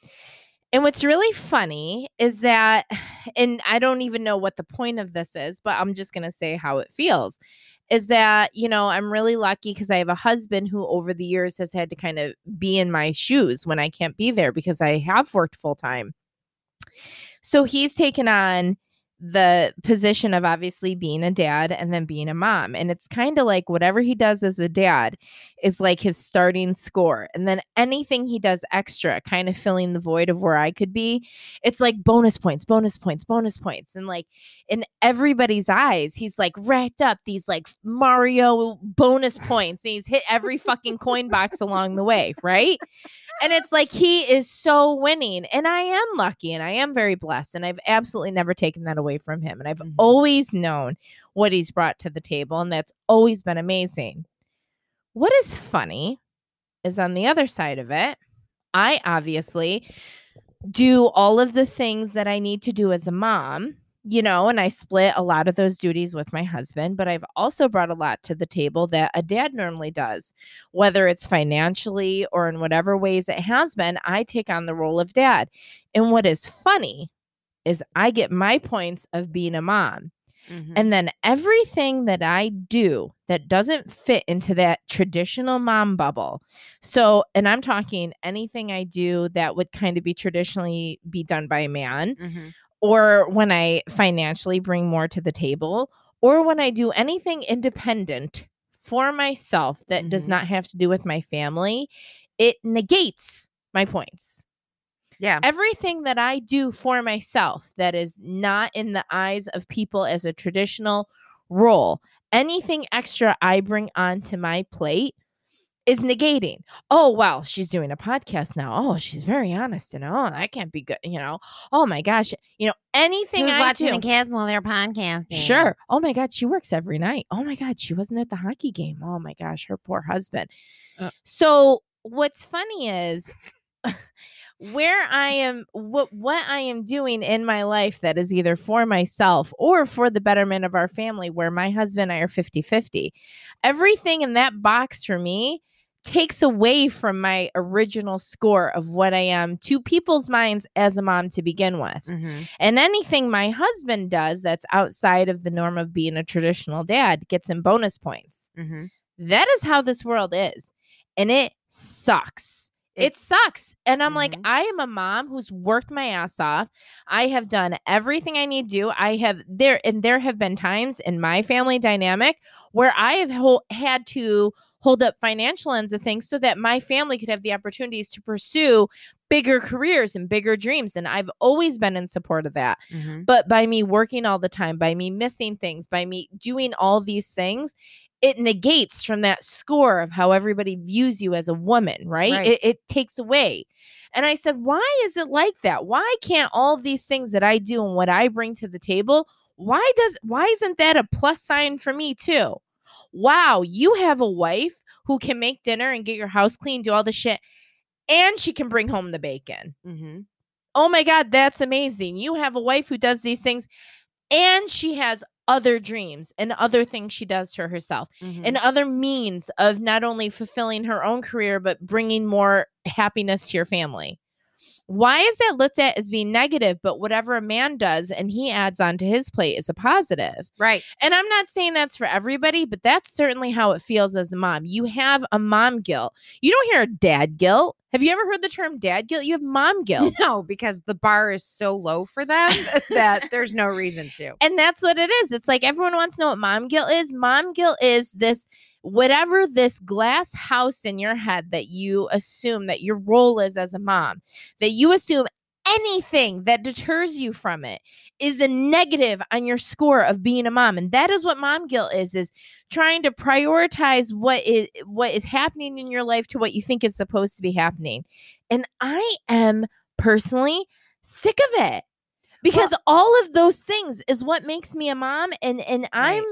And what's really funny is that, and I don't even know what the point of this is, but I'm just gonna say how it feels. Is that, you know, I'm really lucky because I have a husband who over the years has had to kind of be in my shoes when I can't be there because I have worked full time. So he's taken on the position of obviously being a dad and then being a mom. And it's kind of like whatever he does as a dad is like his starting score. And then anything he does extra, kind of filling the void of where I could be, it's like bonus points, bonus points, bonus points. And like in everybody's eyes, he's like racked up these like Mario bonus points. And he's hit every fucking coin box along the way, right? And it's like he is so winning and i am lucky and i am very blessed and i've absolutely never taken that away from him and i've Mhm. always known what he's brought to the table and that's always been amazing what is funny is on the other side of it i obviously do all of the things that i need to do as a mom you know, and I split a lot of those duties with my husband, but I've also brought a lot to the table that a dad normally does, whether it's financially or in whatever ways it has been. I take on the role of dad. And what is funny is I get my points of being a mom. Mhm. And then everything that I do that doesn't fit into that traditional mom bubble. So, and I'm talking anything I do that would kind of be traditionally be done by a man, Mhm. Or when I financially bring more to the table, or when I do anything independent for myself that does Mhm. not have to do with my family, it negates my points. yeah. Everything that I do for myself that is not in the eyes of people as a traditional role, anything extra I bring onto my plate is negating. Oh, well, she's doing a podcast now. Oh, she's very honest and oh, that can't be good. You know, oh my gosh, you know, anything Who's I watching do. the kids while they're podcasting? Sure. Oh my God, she works every night. Oh my God, she wasn't at the hockey game. Oh my gosh, her poor husband. Uh. so what's funny is where I am what what I am doing in my life that is either for myself or for the betterment of our family where my husband and I are 50-50. Everything in that box for me takes away from my original score of what I am to people's minds as a mom to begin with. Mhm. And anything my husband does that's outside of the norm of being a traditional dad gets him bonus points. Mhm. That is how this world is. And it sucks. It, It- sucks. And I'm like, Mhm. I am a mom who's worked my ass off. I have done everything I need to do. I have there, and there have been times in my family dynamic where I have hol- had to hold up financial ends of things so that my family could have the opportunities to pursue bigger careers and bigger dreams. And I've always been in support of that. Mhm. But by me working all the time, by me missing things, by me doing all these things, it negates from that score of how everybody views you as a woman, right? Right. It, it takes away. And I said, why is it like that? Why can't all these things that I do and what I bring to the table, why does why isn't that a plus sign for me too? Wow, you have a wife who can make dinner and get your house clean, do all the shit, and she can bring home the bacon Mhm. oh my god that's amazing you have a wife who does these things and she has other dreams and other things she does for herself Mhm. and other means of not only fulfilling her own career but bringing more happiness to your family why is that looked at as being negative but whatever a man does and he adds onto his plate is a positive right. and I'm not saying that's for everybody, but that's certainly how it feels as a mom. You have a mom guilt. You don't hear a dad guilt. Have you ever heard the term dad guilt? You have mom guilt. No, because the bar is so low for them that there's no reason to. and that's what it is. It's like everyone wants to know what mom guilt is. Mom guilt is this whatever this glass house in your head that you assume that your role is as a mom, that you assume anything that deters you from it is a negative on your score of being a mom. And that is what mom guilt is is trying to prioritize what is what is happening in your life to what you think is supposed to be happening. And i am personally sick of it because all of those things is what makes me a mom. And and i'm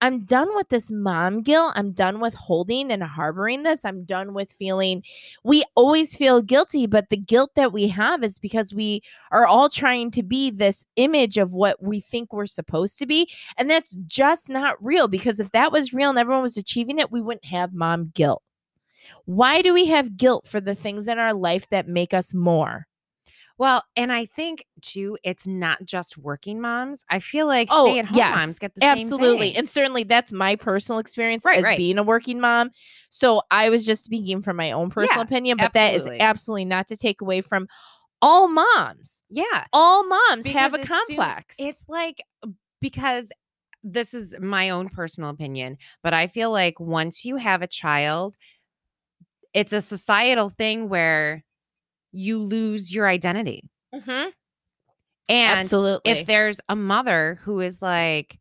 i'm done with this mom guilt. I'm done with holding and harboring this. I'm done with feeling we always feel guilty but the guilt that we have is because we are all trying to be this image of what we think we're supposed to be and that's just not real because if that was real and everyone was achieving it we wouldn't have mom guilt. Why do we have guilt for the things in our life that make us more Well, and I think too, it's not just working moms. I feel like Oh, stay at home yes, moms get the same thing. Absolutely. And certainly that's my personal experience Right, as right. being a working mom. So I was just speaking from my own personal Yeah, opinion, but that is absolutely. absolutely not to take away from all moms. yeah, All moms have a Because as soon- complex. it's like because this is my own personal opinion, but I feel like once you have a child, it's a societal thing where you lose your identity. Mhm. And absolutely. if there's a mother who is like,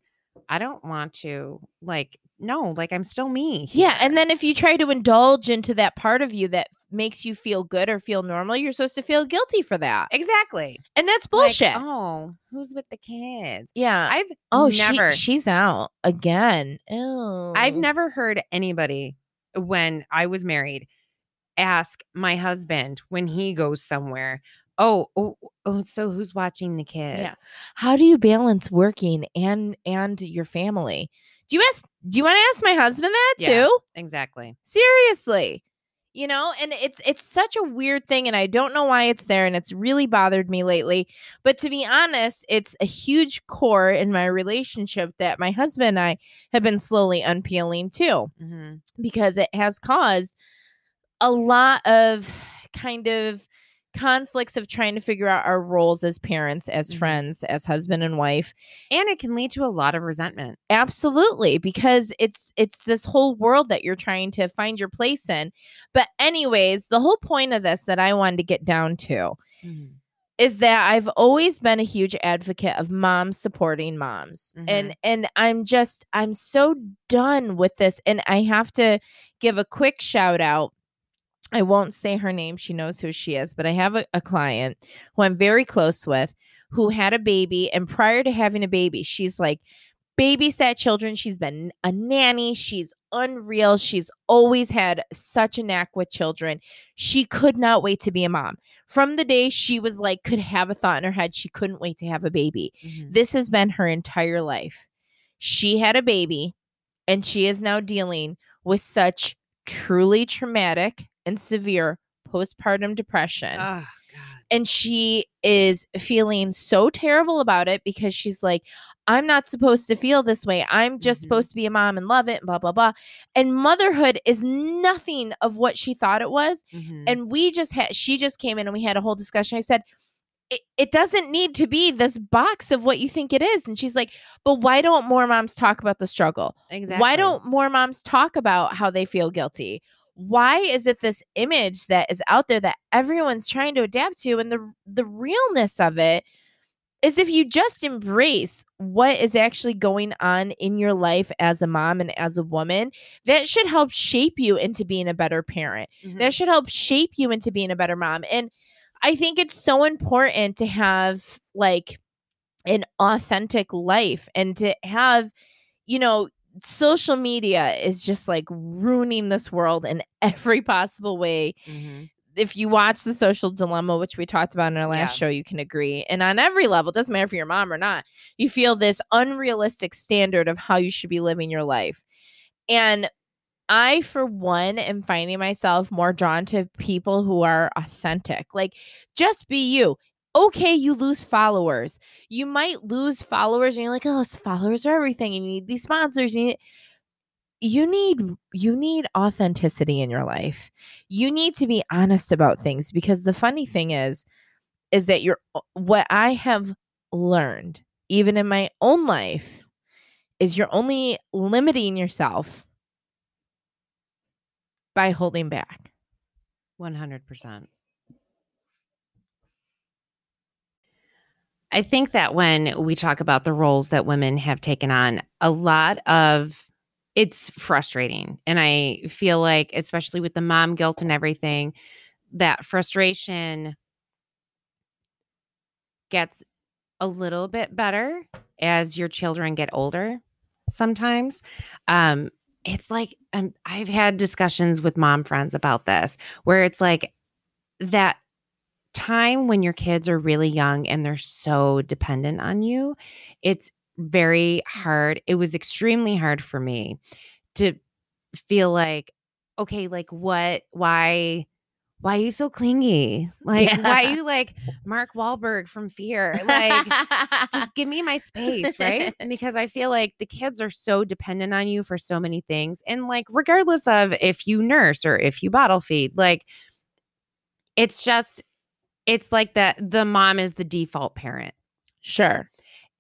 I don't want to, like, no, like I'm still me. yeah, and then if you try to indulge into that part of you that makes you feel good or feel normal, you're supposed to feel guilty for that. exactly. And that's Like, bullshit. oh, who's with the kids? yeah. I've oh, never, she, she's out again. Ew. I've never heard anybody when I was married ask my husband when he goes somewhere, oh, oh, oh, so who's watching the kids? Yeah. how do you balance working and and your family do you ask do you want to ask my husband that Yeah. too Exactly. seriously you know and it's it's such a weird thing and i don't know why it's there and it's really bothered me lately but to be honest it's a huge core in my relationship that my husband and i have been slowly unpeeling too hmm because it has caused a lot of kind of conflicts of trying to figure out our roles as parents as Mhm. friends as husband and wife. And it can lead to a lot of resentment. absolutely because it's it's this whole world that you're trying to find your place in. But anyways the whole point of this that i wanted to get down to is that i've always been a huge advocate of moms supporting moms. And and i'm just i'm so done with this. And i have to give a quick shout out i won't say her name she knows who she is but i have a, a client who i'm very close with who had a baby and prior to having a baby she's like babysat children she's been a nanny she's unreal she's always had such a knack with children. She could not wait to be a mom. From the day she was like could have a thought in her head she couldn't wait to have a baby. Mhm. this has been her entire life. She had a baby and she is now dealing with such truly traumatic and severe postpartum depression Oh, God. and she is feeling so terrible about it because she's like i'm not supposed to feel this way i'm just Mhm. supposed to be a mom and love it and blah blah blah and motherhood is nothing of what she thought it was Mhm. and we just had she just came in and we had a whole discussion i said it, it doesn't need to be this box of what you think it is and she's like but why don't more moms talk about the struggle exactly. why don't more moms talk about how they feel guilty? Why is it this image that is out there that everyone's trying to adapt to? And the the realness of it is if you just embrace what is actually going on in your life as a mom and as a woman, that should help shape you into being a better parent Mhm. that should help shape you into being a better mom. And I think it's so important to have like an authentic life and to have, you know, social media is just like ruining this world in every possible way. Mhm. If you watch the social dilemma, which we talked about in our last show, you can agree. And on every level, doesn't matter if you're a mom or not, you feel this unrealistic standard of how you should be living your life. And I, for one, am finding myself more drawn to people who are authentic. Like, just be you. Okay, you lose followers. You might lose followers, and you're like, "Oh, followers are everything." You need these sponsors. You need, you need you need authenticity in your life. You need to be honest about things because the funny thing is, is that you're what I have learned, even in my own life, is you're only limiting yourself by holding back. 100%. I think that when we talk about the roles that women have taken on, a lot of it's frustrating. And I feel like, especially with the mom guilt and everything, that frustration gets a little bit better as your children get older sometimes. Um, it's like I've had discussions with mom friends about this where it's like that time when your kids are really young and they're so dependent on you, it's very hard. It was extremely hard for me to feel like, okay, like what, why, why are you so clingy? Like, why are you like Mark Wahlberg from Fear? Like, just give me my space, right? Because I feel like the kids are so dependent on you for so many things. And like, regardless of if you nurse or if you bottle feed, like, it's just, it's like that the mom is the default parent. sure.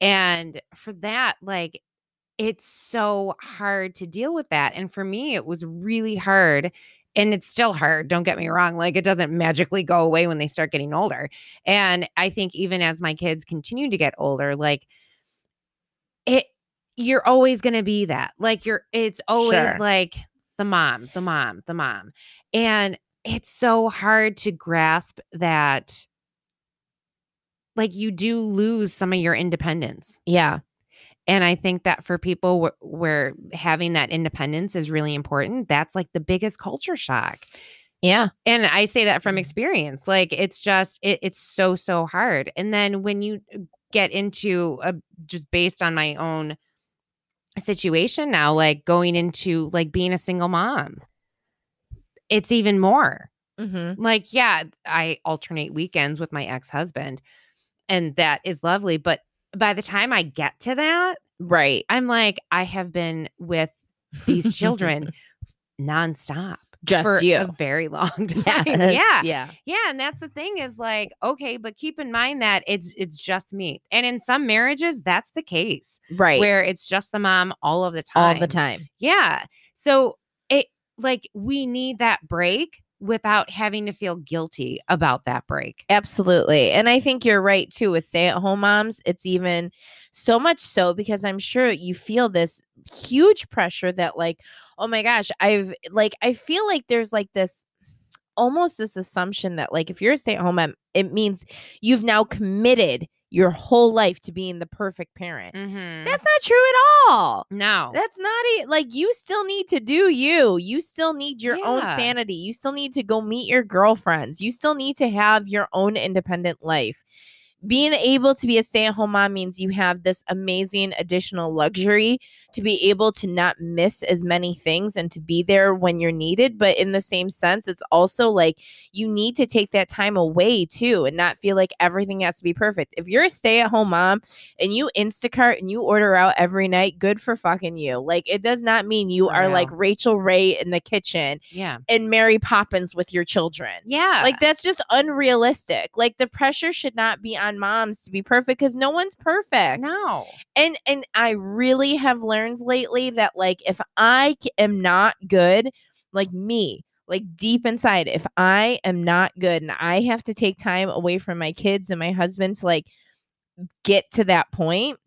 And for that, like, it's so hard to deal with that. And for me, it was really hard. And it's still hard. Don't get me wrong. Like, it doesn't magically go away when they start getting older. And I think even as my kids continue to get older, like, it, you're always going to be that. Like, you're, it's always Sure. like the mom, the mom, the mom. And it's so hard to grasp that, like, you do lose some of your independence. Yeah. And I think that for people wh- where having that independence is really important, that's like the biggest culture shock. Yeah. And I say that from experience. Like it's just it, it's so so hard. And then when you uh, get into a just based on my own situation now, like going into like being a single mom, it's even more. Mm-hmm. Like, yeah, I alternate weekends with my ex-husband, and that is lovely. But by the time I get to that, Right. I'm like, I have been with these children nonstop Just for you. a very long time. Yeah. Yeah. Yeah. And that's the thing is like, okay, but keep in mind that it's it's just me. And in some marriages, that's the case Right. where it's just the mom all of the time. All the time. Yeah. So like we need that break without having to feel guilty about that break. Absolutely. And I think you're right too with stay at home moms. It's even so much so because I'm sure you feel this huge pressure that, like, oh my gosh, I've like, I feel like there's like this almost this assumption that, like, if you're a stay at home mom, it means you've now committed your whole life to being the perfect parent. Mm-hmm. That's not true at all. no. That's not it. Like you still need to do you. You still need your own sanity. You still need to go meet your girlfriends. You still need to have your own independent life. Being able to be a stay-at-home mom means you have this amazing additional luxury to be able to not miss as many things and to be there when you're needed. But in the same sense, it's also like you need to take that time away too and not feel like everything has to be perfect. If you're a stay-at-home mom and you Instacart and you order out every night, good for fucking you. Like it does not mean you are like. Rachael Ray in the kitchen Yeah. and Mary Poppins with your children. Yeah. Like that's just unrealistic. Like the pressure should not be on moms to be perfect because no one's perfect. no. And and I really have learned lately that like if I am not good, like me, like deep inside, if I am not good and I have to take time away from my kids and my husband to like get to that point,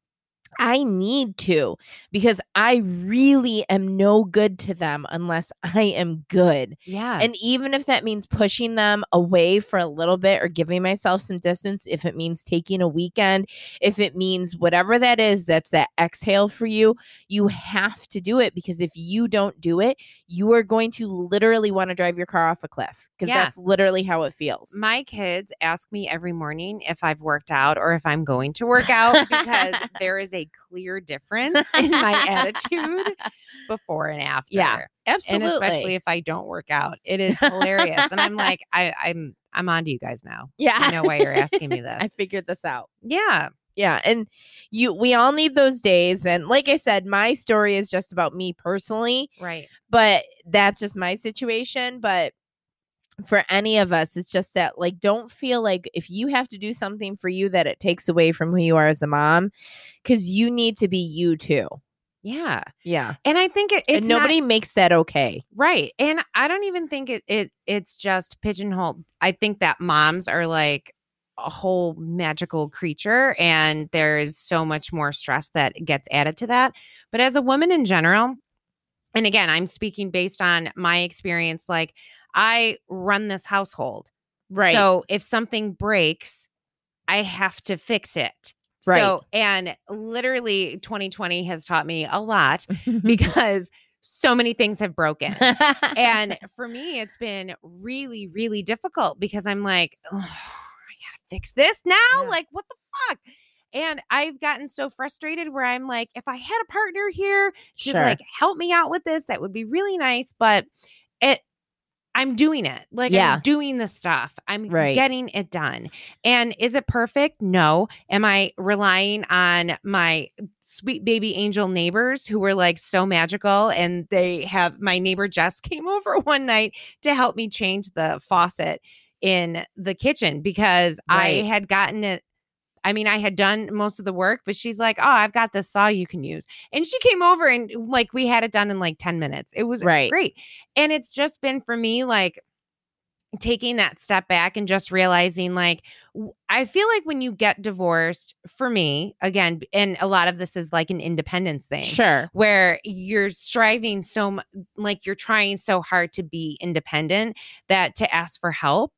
I need to because I really am no good to them unless I am good. Yeah. And even if that means pushing them away for a little bit or giving myself some distance, if it means taking a weekend, if it means whatever that is, that's that exhale for you, you have to do it because if you don't do it, you are going to literally want to drive your car off a cliff because Yeah. that's literally how it feels. My kids ask me every morning if I've worked out or if I'm going to work out because there is a clear difference in my attitude before and after. Yeah, Absolutely. And especially if I don't work out. It is hilarious. and I'm like, I, I'm I'm on to you guys now. yeah. I know why you're asking me this. I figured this out. yeah. Yeah, and you we all need those days and like I said my story is just about me personally, Right. but that's just my situation, but for any of us it's just that like don't feel like if you have to do something for you that it takes away from who you are as a mom cuz you need to be you too. Yeah. Yeah. And I think it, it's and nobody not, makes that okay. right. And I don't even think it, it it's just pigeonholed. I think that moms are like a whole magical creature and there's so much more stress that gets added to that. But as a woman in general, and again, I'm speaking based on my experience, like I run this household. Right. So if something breaks, I have to fix it. Right. So, and literally 2020 has taught me a lot because so many things have broken. and for me, it's been really, really difficult because I'm like, oh, I gotta fix this now. Yeah. Like, what the fuck? And I've gotten so frustrated where I'm like, if I had a partner here to Sure. like help me out with this, that would be really nice. But it, I'm doing it. Like Yeah. I'm doing the stuff. I'm Right. getting it done. And is it perfect? No. Am I relying on my sweet baby angel neighbors who were like so magical and they have my neighbor Jess came over one night to help me change the faucet in the kitchen because I had gotten it I mean, I had done most of the work, but she's like, "Oh, I've got this saw you can use." And she came over and uh, like we had it done in like 10 minutes. It was Right. great. And it's just been for me like taking that step back and just realizing like I feel like when you get divorced, for me, again, and a lot of this is like an independence thing sure. where you're striving so like you're trying so hard to be independent that to ask for help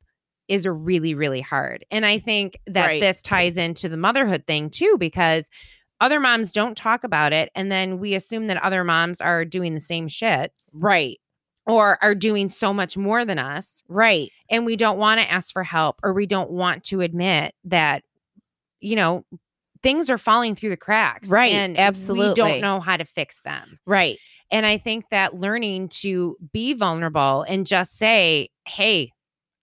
is really really hard and i think that Right. this ties into the motherhood thing too because other moms don't talk about it and then we assume that other moms are doing the same shit Right. or are doing so much more than us Right. and we don't want to ask for help or we don't want to admit that you know things are falling through the cracks Right, and we absolutely. don't know how to fix them Right. and I think that learning to be vulnerable and just say, hey,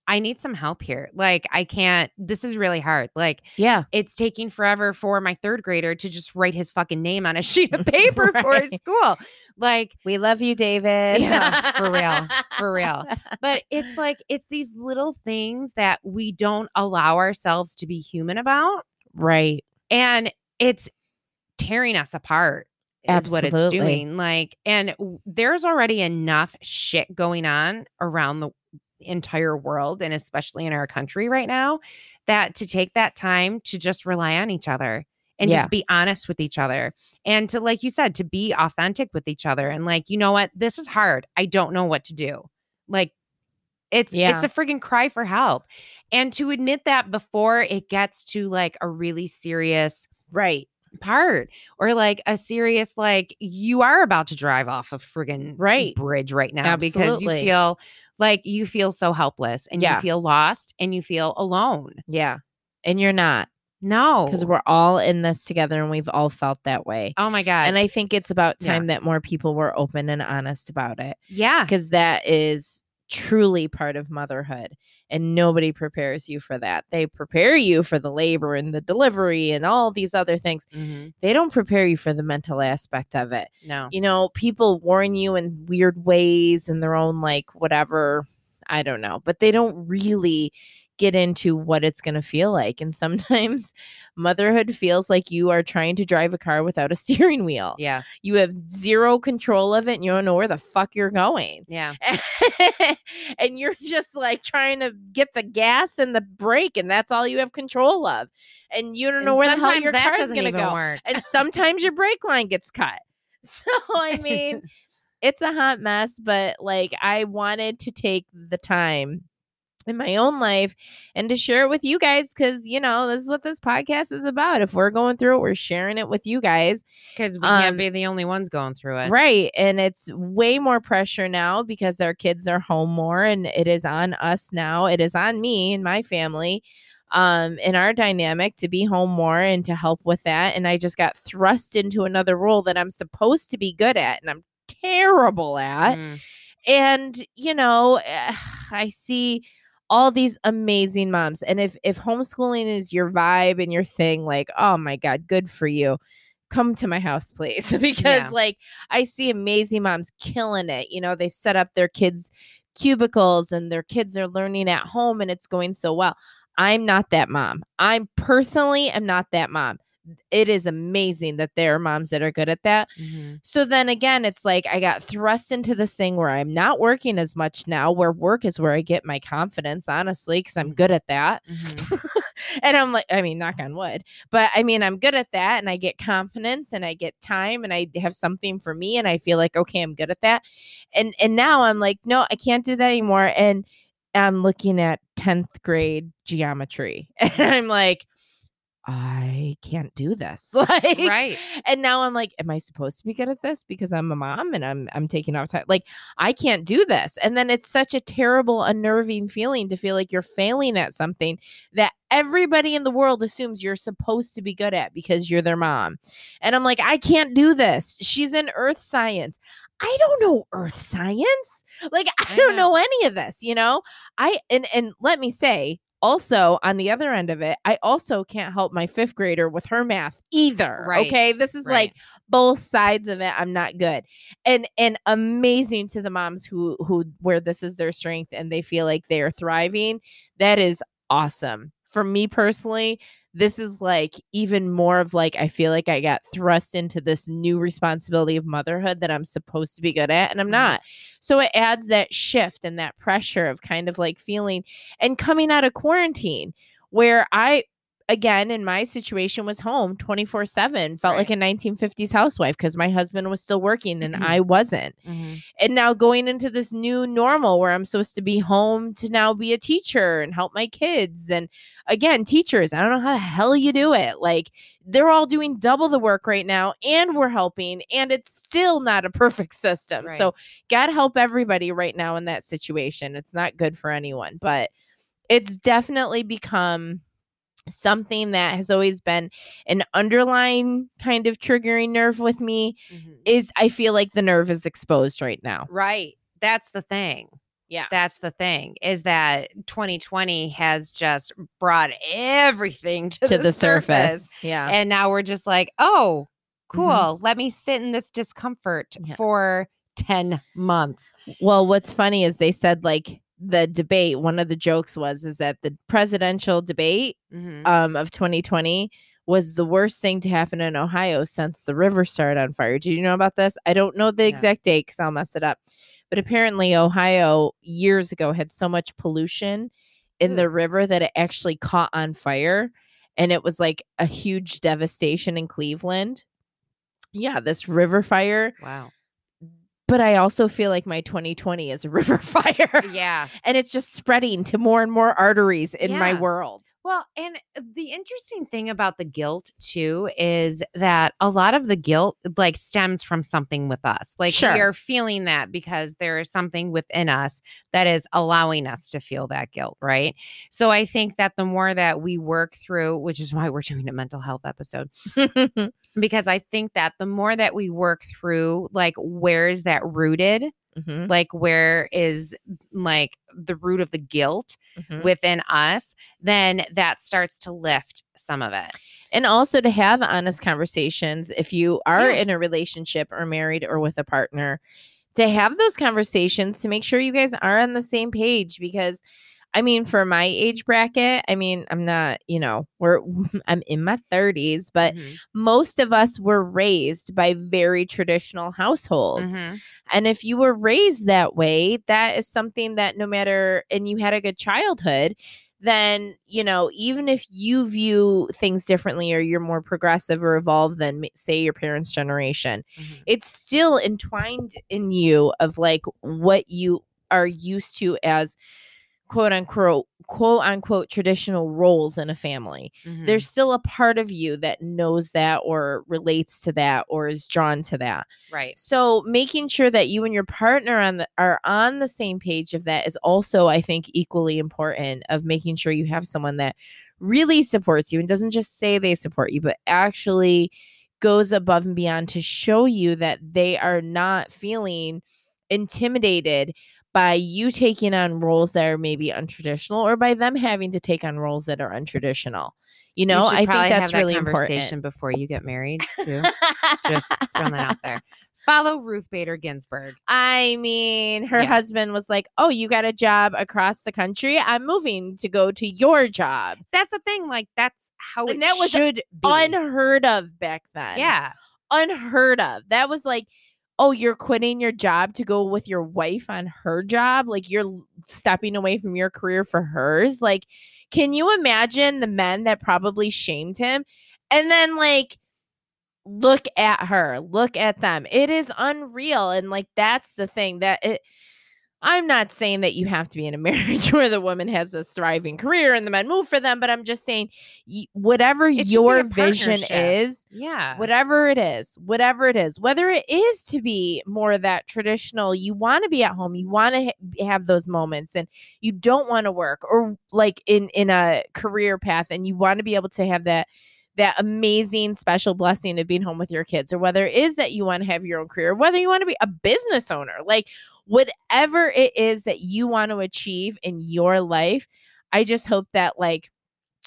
I need some help here. Like, I can't, this is really hard. Like, Yeah. it's taking forever for my third grader to just write his fucking name on a sheet of paper for his school. Like, We love you, David. Yeah, for real, for real. but it's like, it's these little things that we don't allow ourselves to be human about. Right. And it's tearing us apart is what it's doing. Like, and there's already enough shit going on around the entire world and especially in our country right now that to take that time to just rely on each other and Yeah. just be honest with each other and to like you said to be authentic with each other and like you know what this is hard i don't know what to do like it's Yeah. it's a freaking cry for help and to admit that before it gets to like a really serious Right. part or like a serious like you are about to drive off a friggin' Right. bridge right now because you Absolutely. feel like you feel so helpless and Yeah. you feel lost and you feel alone. Yeah. And you're not No. because we're all in this together and we've all felt that way. oh my god. And I think it's about Yeah. time that more people were open and honest about it yeah. because that is truly part of motherhood and nobody prepares you for that. They prepare you for the labor and the delivery and all these other things. Mhm. They don't prepare you for the mental aspect of it. No. you know, people warn you in weird ways in their own like whatever, I don't know, but they don't really get into what it's going to feel like. And sometimes motherhood feels like you are trying to drive a car without a steering wheel. Yeah. You have zero control of it and you don't know where the fuck you're going. Yeah. and you're just like trying to get the gas and the brake and that's all you have control of. And you don't know where the hell your car is going to go work. and sometimes your brake line gets cut. So I mean, it's a hot mess, but like I wanted to take the time in my own life and to share it with you guys because you know this is what this podcast is about. If we're going through it, we're sharing it with you guys. Because we can't Um, be the only ones going through it. Right. And it's way more pressure now because our kids are home more and it is on us now. It is on me and my family um in our dynamic to be home more and to help with that and I just got thrust into another role that I'm supposed to be good at and I'm terrible at Mm. and you know i see all these amazing moms. And if if homeschooling is your vibe and your thing like oh my god good for you. Come to my house please. Because Yeah. like i see amazing moms killing it. You know they've set up their kids cubicles and their kids are learning at home and it's going so well. I'm not that mom. I'm personally am not that mom it is amazing that there are moms that are good at that Mhm. so then again, it's like I got thrust into this thing where I'm not working as much now, where work is where I get my confidence, honestly, because I'm good at that. Mhm. and I'm like, I mean, knock on wood, but I mean, I'm good at that and I get confidence and I get time and I have something for me and I feel like, okay, I'm good at that. And, and now I'm like, no, I can't do that anymore. And I'm looking at 10th grade geometry and I'm like, I can't do this. Like, right. and now I'm like, am I supposed to be good at this because I'm a mom and I'm I'm taking off time? Like, I can't do this. And then it's such a terrible, unnerving feeling to feel like you're failing at something that everybody in the world assumes you're supposed to be good at because you're their mom. And I'm like, I can't do this. She's in earth science. I don't know earth science. Like I don't know any of this, you know? I and and let me say, also on the other end of it, I also can't help my fifth grader with her math either. Right, Okay. This is right. like both sides of it. I'm not good. And and amazing to the moms who who where this is their strength and they feel like they are thriving. That is awesome. For me personally, this is like even more of like I feel like I got thrust into this new responsibility of motherhood that I'm supposed to be good at and I'm Mhm. not. So it adds that shift and that pressure of kind of like feeling and coming out of quarantine where I again in my situation was home 24/7 felt like a 1950s housewife because my husband was still working and Mhm. I wasn't Mhm. and now going into this new normal where I'm supposed to be home to now be a teacher and help my kids. And again, teachers, I don't know how the hell you do it. Like they're all doing double the work right now and we're helping and it's still not a perfect system. Right. So God help everybody right now in that situation. It's not good for anyone, but it's definitely become something that has always been an underlying kind of triggering nerve with me Mhm. is I feel like the nerve is exposed right now. Right. That's the thing. Yeah. That's the thing is that 2020 has just brought everything to, to the, surface. Yeah. And now we're just like, oh, Mhm. cool. Let me sit in this discomfort Yeah. for 10 months. well, what's funny is they said like the debate, one of the jokes was is that the presidential debate Mhm. um of 2020 was the worst thing to happen in Ohio since the river started on fire. Did you know about this? I don't know the No. exact date because I'll mess it up. But apparently Ohio years ago had so much pollution in Ugh. the river that it actually caught on fire and it was like a huge devastation in Cleveland. Yeah, this river fire. wow. But I also feel like my 2020 is a river fire. Yeah. and it's just spreading to more and more arteries in my world. Well, and the interesting thing about the guilt too is that a lot of the guilt like stems from something with us. Like Sure. we are feeling that because there is something within us that is allowing us to feel that guilt, right? So I think that the more that we work through, which is why we're doing a mental health episode, because I think that the more that we work through like where is that rooted? Mhm, Like where is like the root of the guilt mhm. within us, then that starts to lift some of it. and also to have honest conversations if you are Yeah. in a relationship or married or with a partner to have those conversations to make sure you guys are on the same page because I mean for my age bracket I mean I'm not you know we're I'm in my 30s but Mhm. most of us were raised by very traditional households Mhm. And if you were raised that way, that is something that no matter, and you had a good childhood, then, you know, even if you view things differently or you're more progressive or evolved than, say, your parents' generation, Mhm. it's still entwined in you of like what you are used to as quote unquote, quote unquote, traditional roles in a family Mhm. there's still a part of you that knows that or relates to that or is drawn to that. right. So making sure that you and your partner on the, are on the same page of that is also, I think, equally important. Of making sure you have someone that really supports you and doesn't just say they support you, but actually goes above and beyond to show you that they are not feeling intimidated by you taking on roles that are maybe untraditional or by them having to take on roles that are untraditional. You know, should I think that's that really conversation important. before you get married too. Just throwing that out there. Follow Ruth Bader Ginsburg. I mean, her Yeah. husband was like, "Oh, you got a job across the country. I'm moving to go to your job." That's the thing. Like that's how And it that was should be. Unheard of back then. yeah. unheard of. That was like, "Oh, you're quitting your job to go with your wife on her job. Like you're stepping away from your career for hers." Like, can you imagine the men that probably shamed him? And then like look at her, look at them. It is unreal. And like that's the thing that it I'm not saying that you have to be in a marriage where the woman has a thriving career and the men move for them, but I'm just saying whatever your vision is, Yeah. whatever it is, whatever it is, whether it is to be more of that traditional, you want to be at home, you want to ha- have those moments and you don't want to work or like in in a career path and you want to be able to have that that amazing special blessing of being home with your kids or whether it is that you want to have your own career whether you want to be a business owner like whatever it is that you want to achieve in your life i just hope that like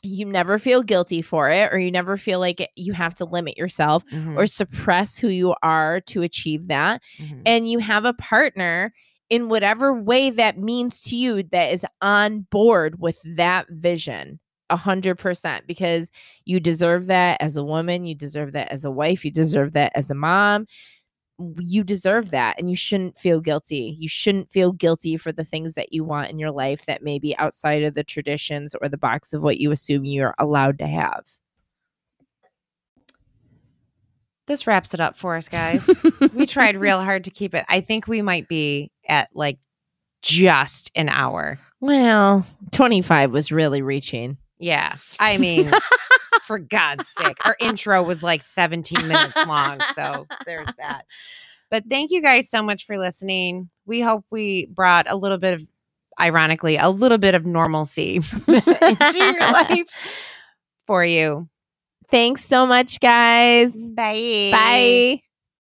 you never feel guilty for it or you never feel like you have to limit yourself Mhm, or suppress who you are to achieve that mhm. and you have a partner in whatever way that means to you that is on board with that vision a hundred percent because you deserve that as a woman you deserve that as a wife you deserve that as a mom you deserve that and you shouldn't feel guilty you shouldn't feel guilty for the things that you want in your life that may be outside of the traditions or the box of what you assume you're allowed to have this wraps it up for us, guys. we tried real hard to keep it. I think we might be at like just an hour. well 25 was really reaching Yeah. I mean, for God's sake, our intro was like 17 minutes long. So there's that. But thank you guys so much for listening. We hope we brought a little bit of, ironically, a little bit of normalcy into your life for you. Thanks so much, guys. Bye. Bye.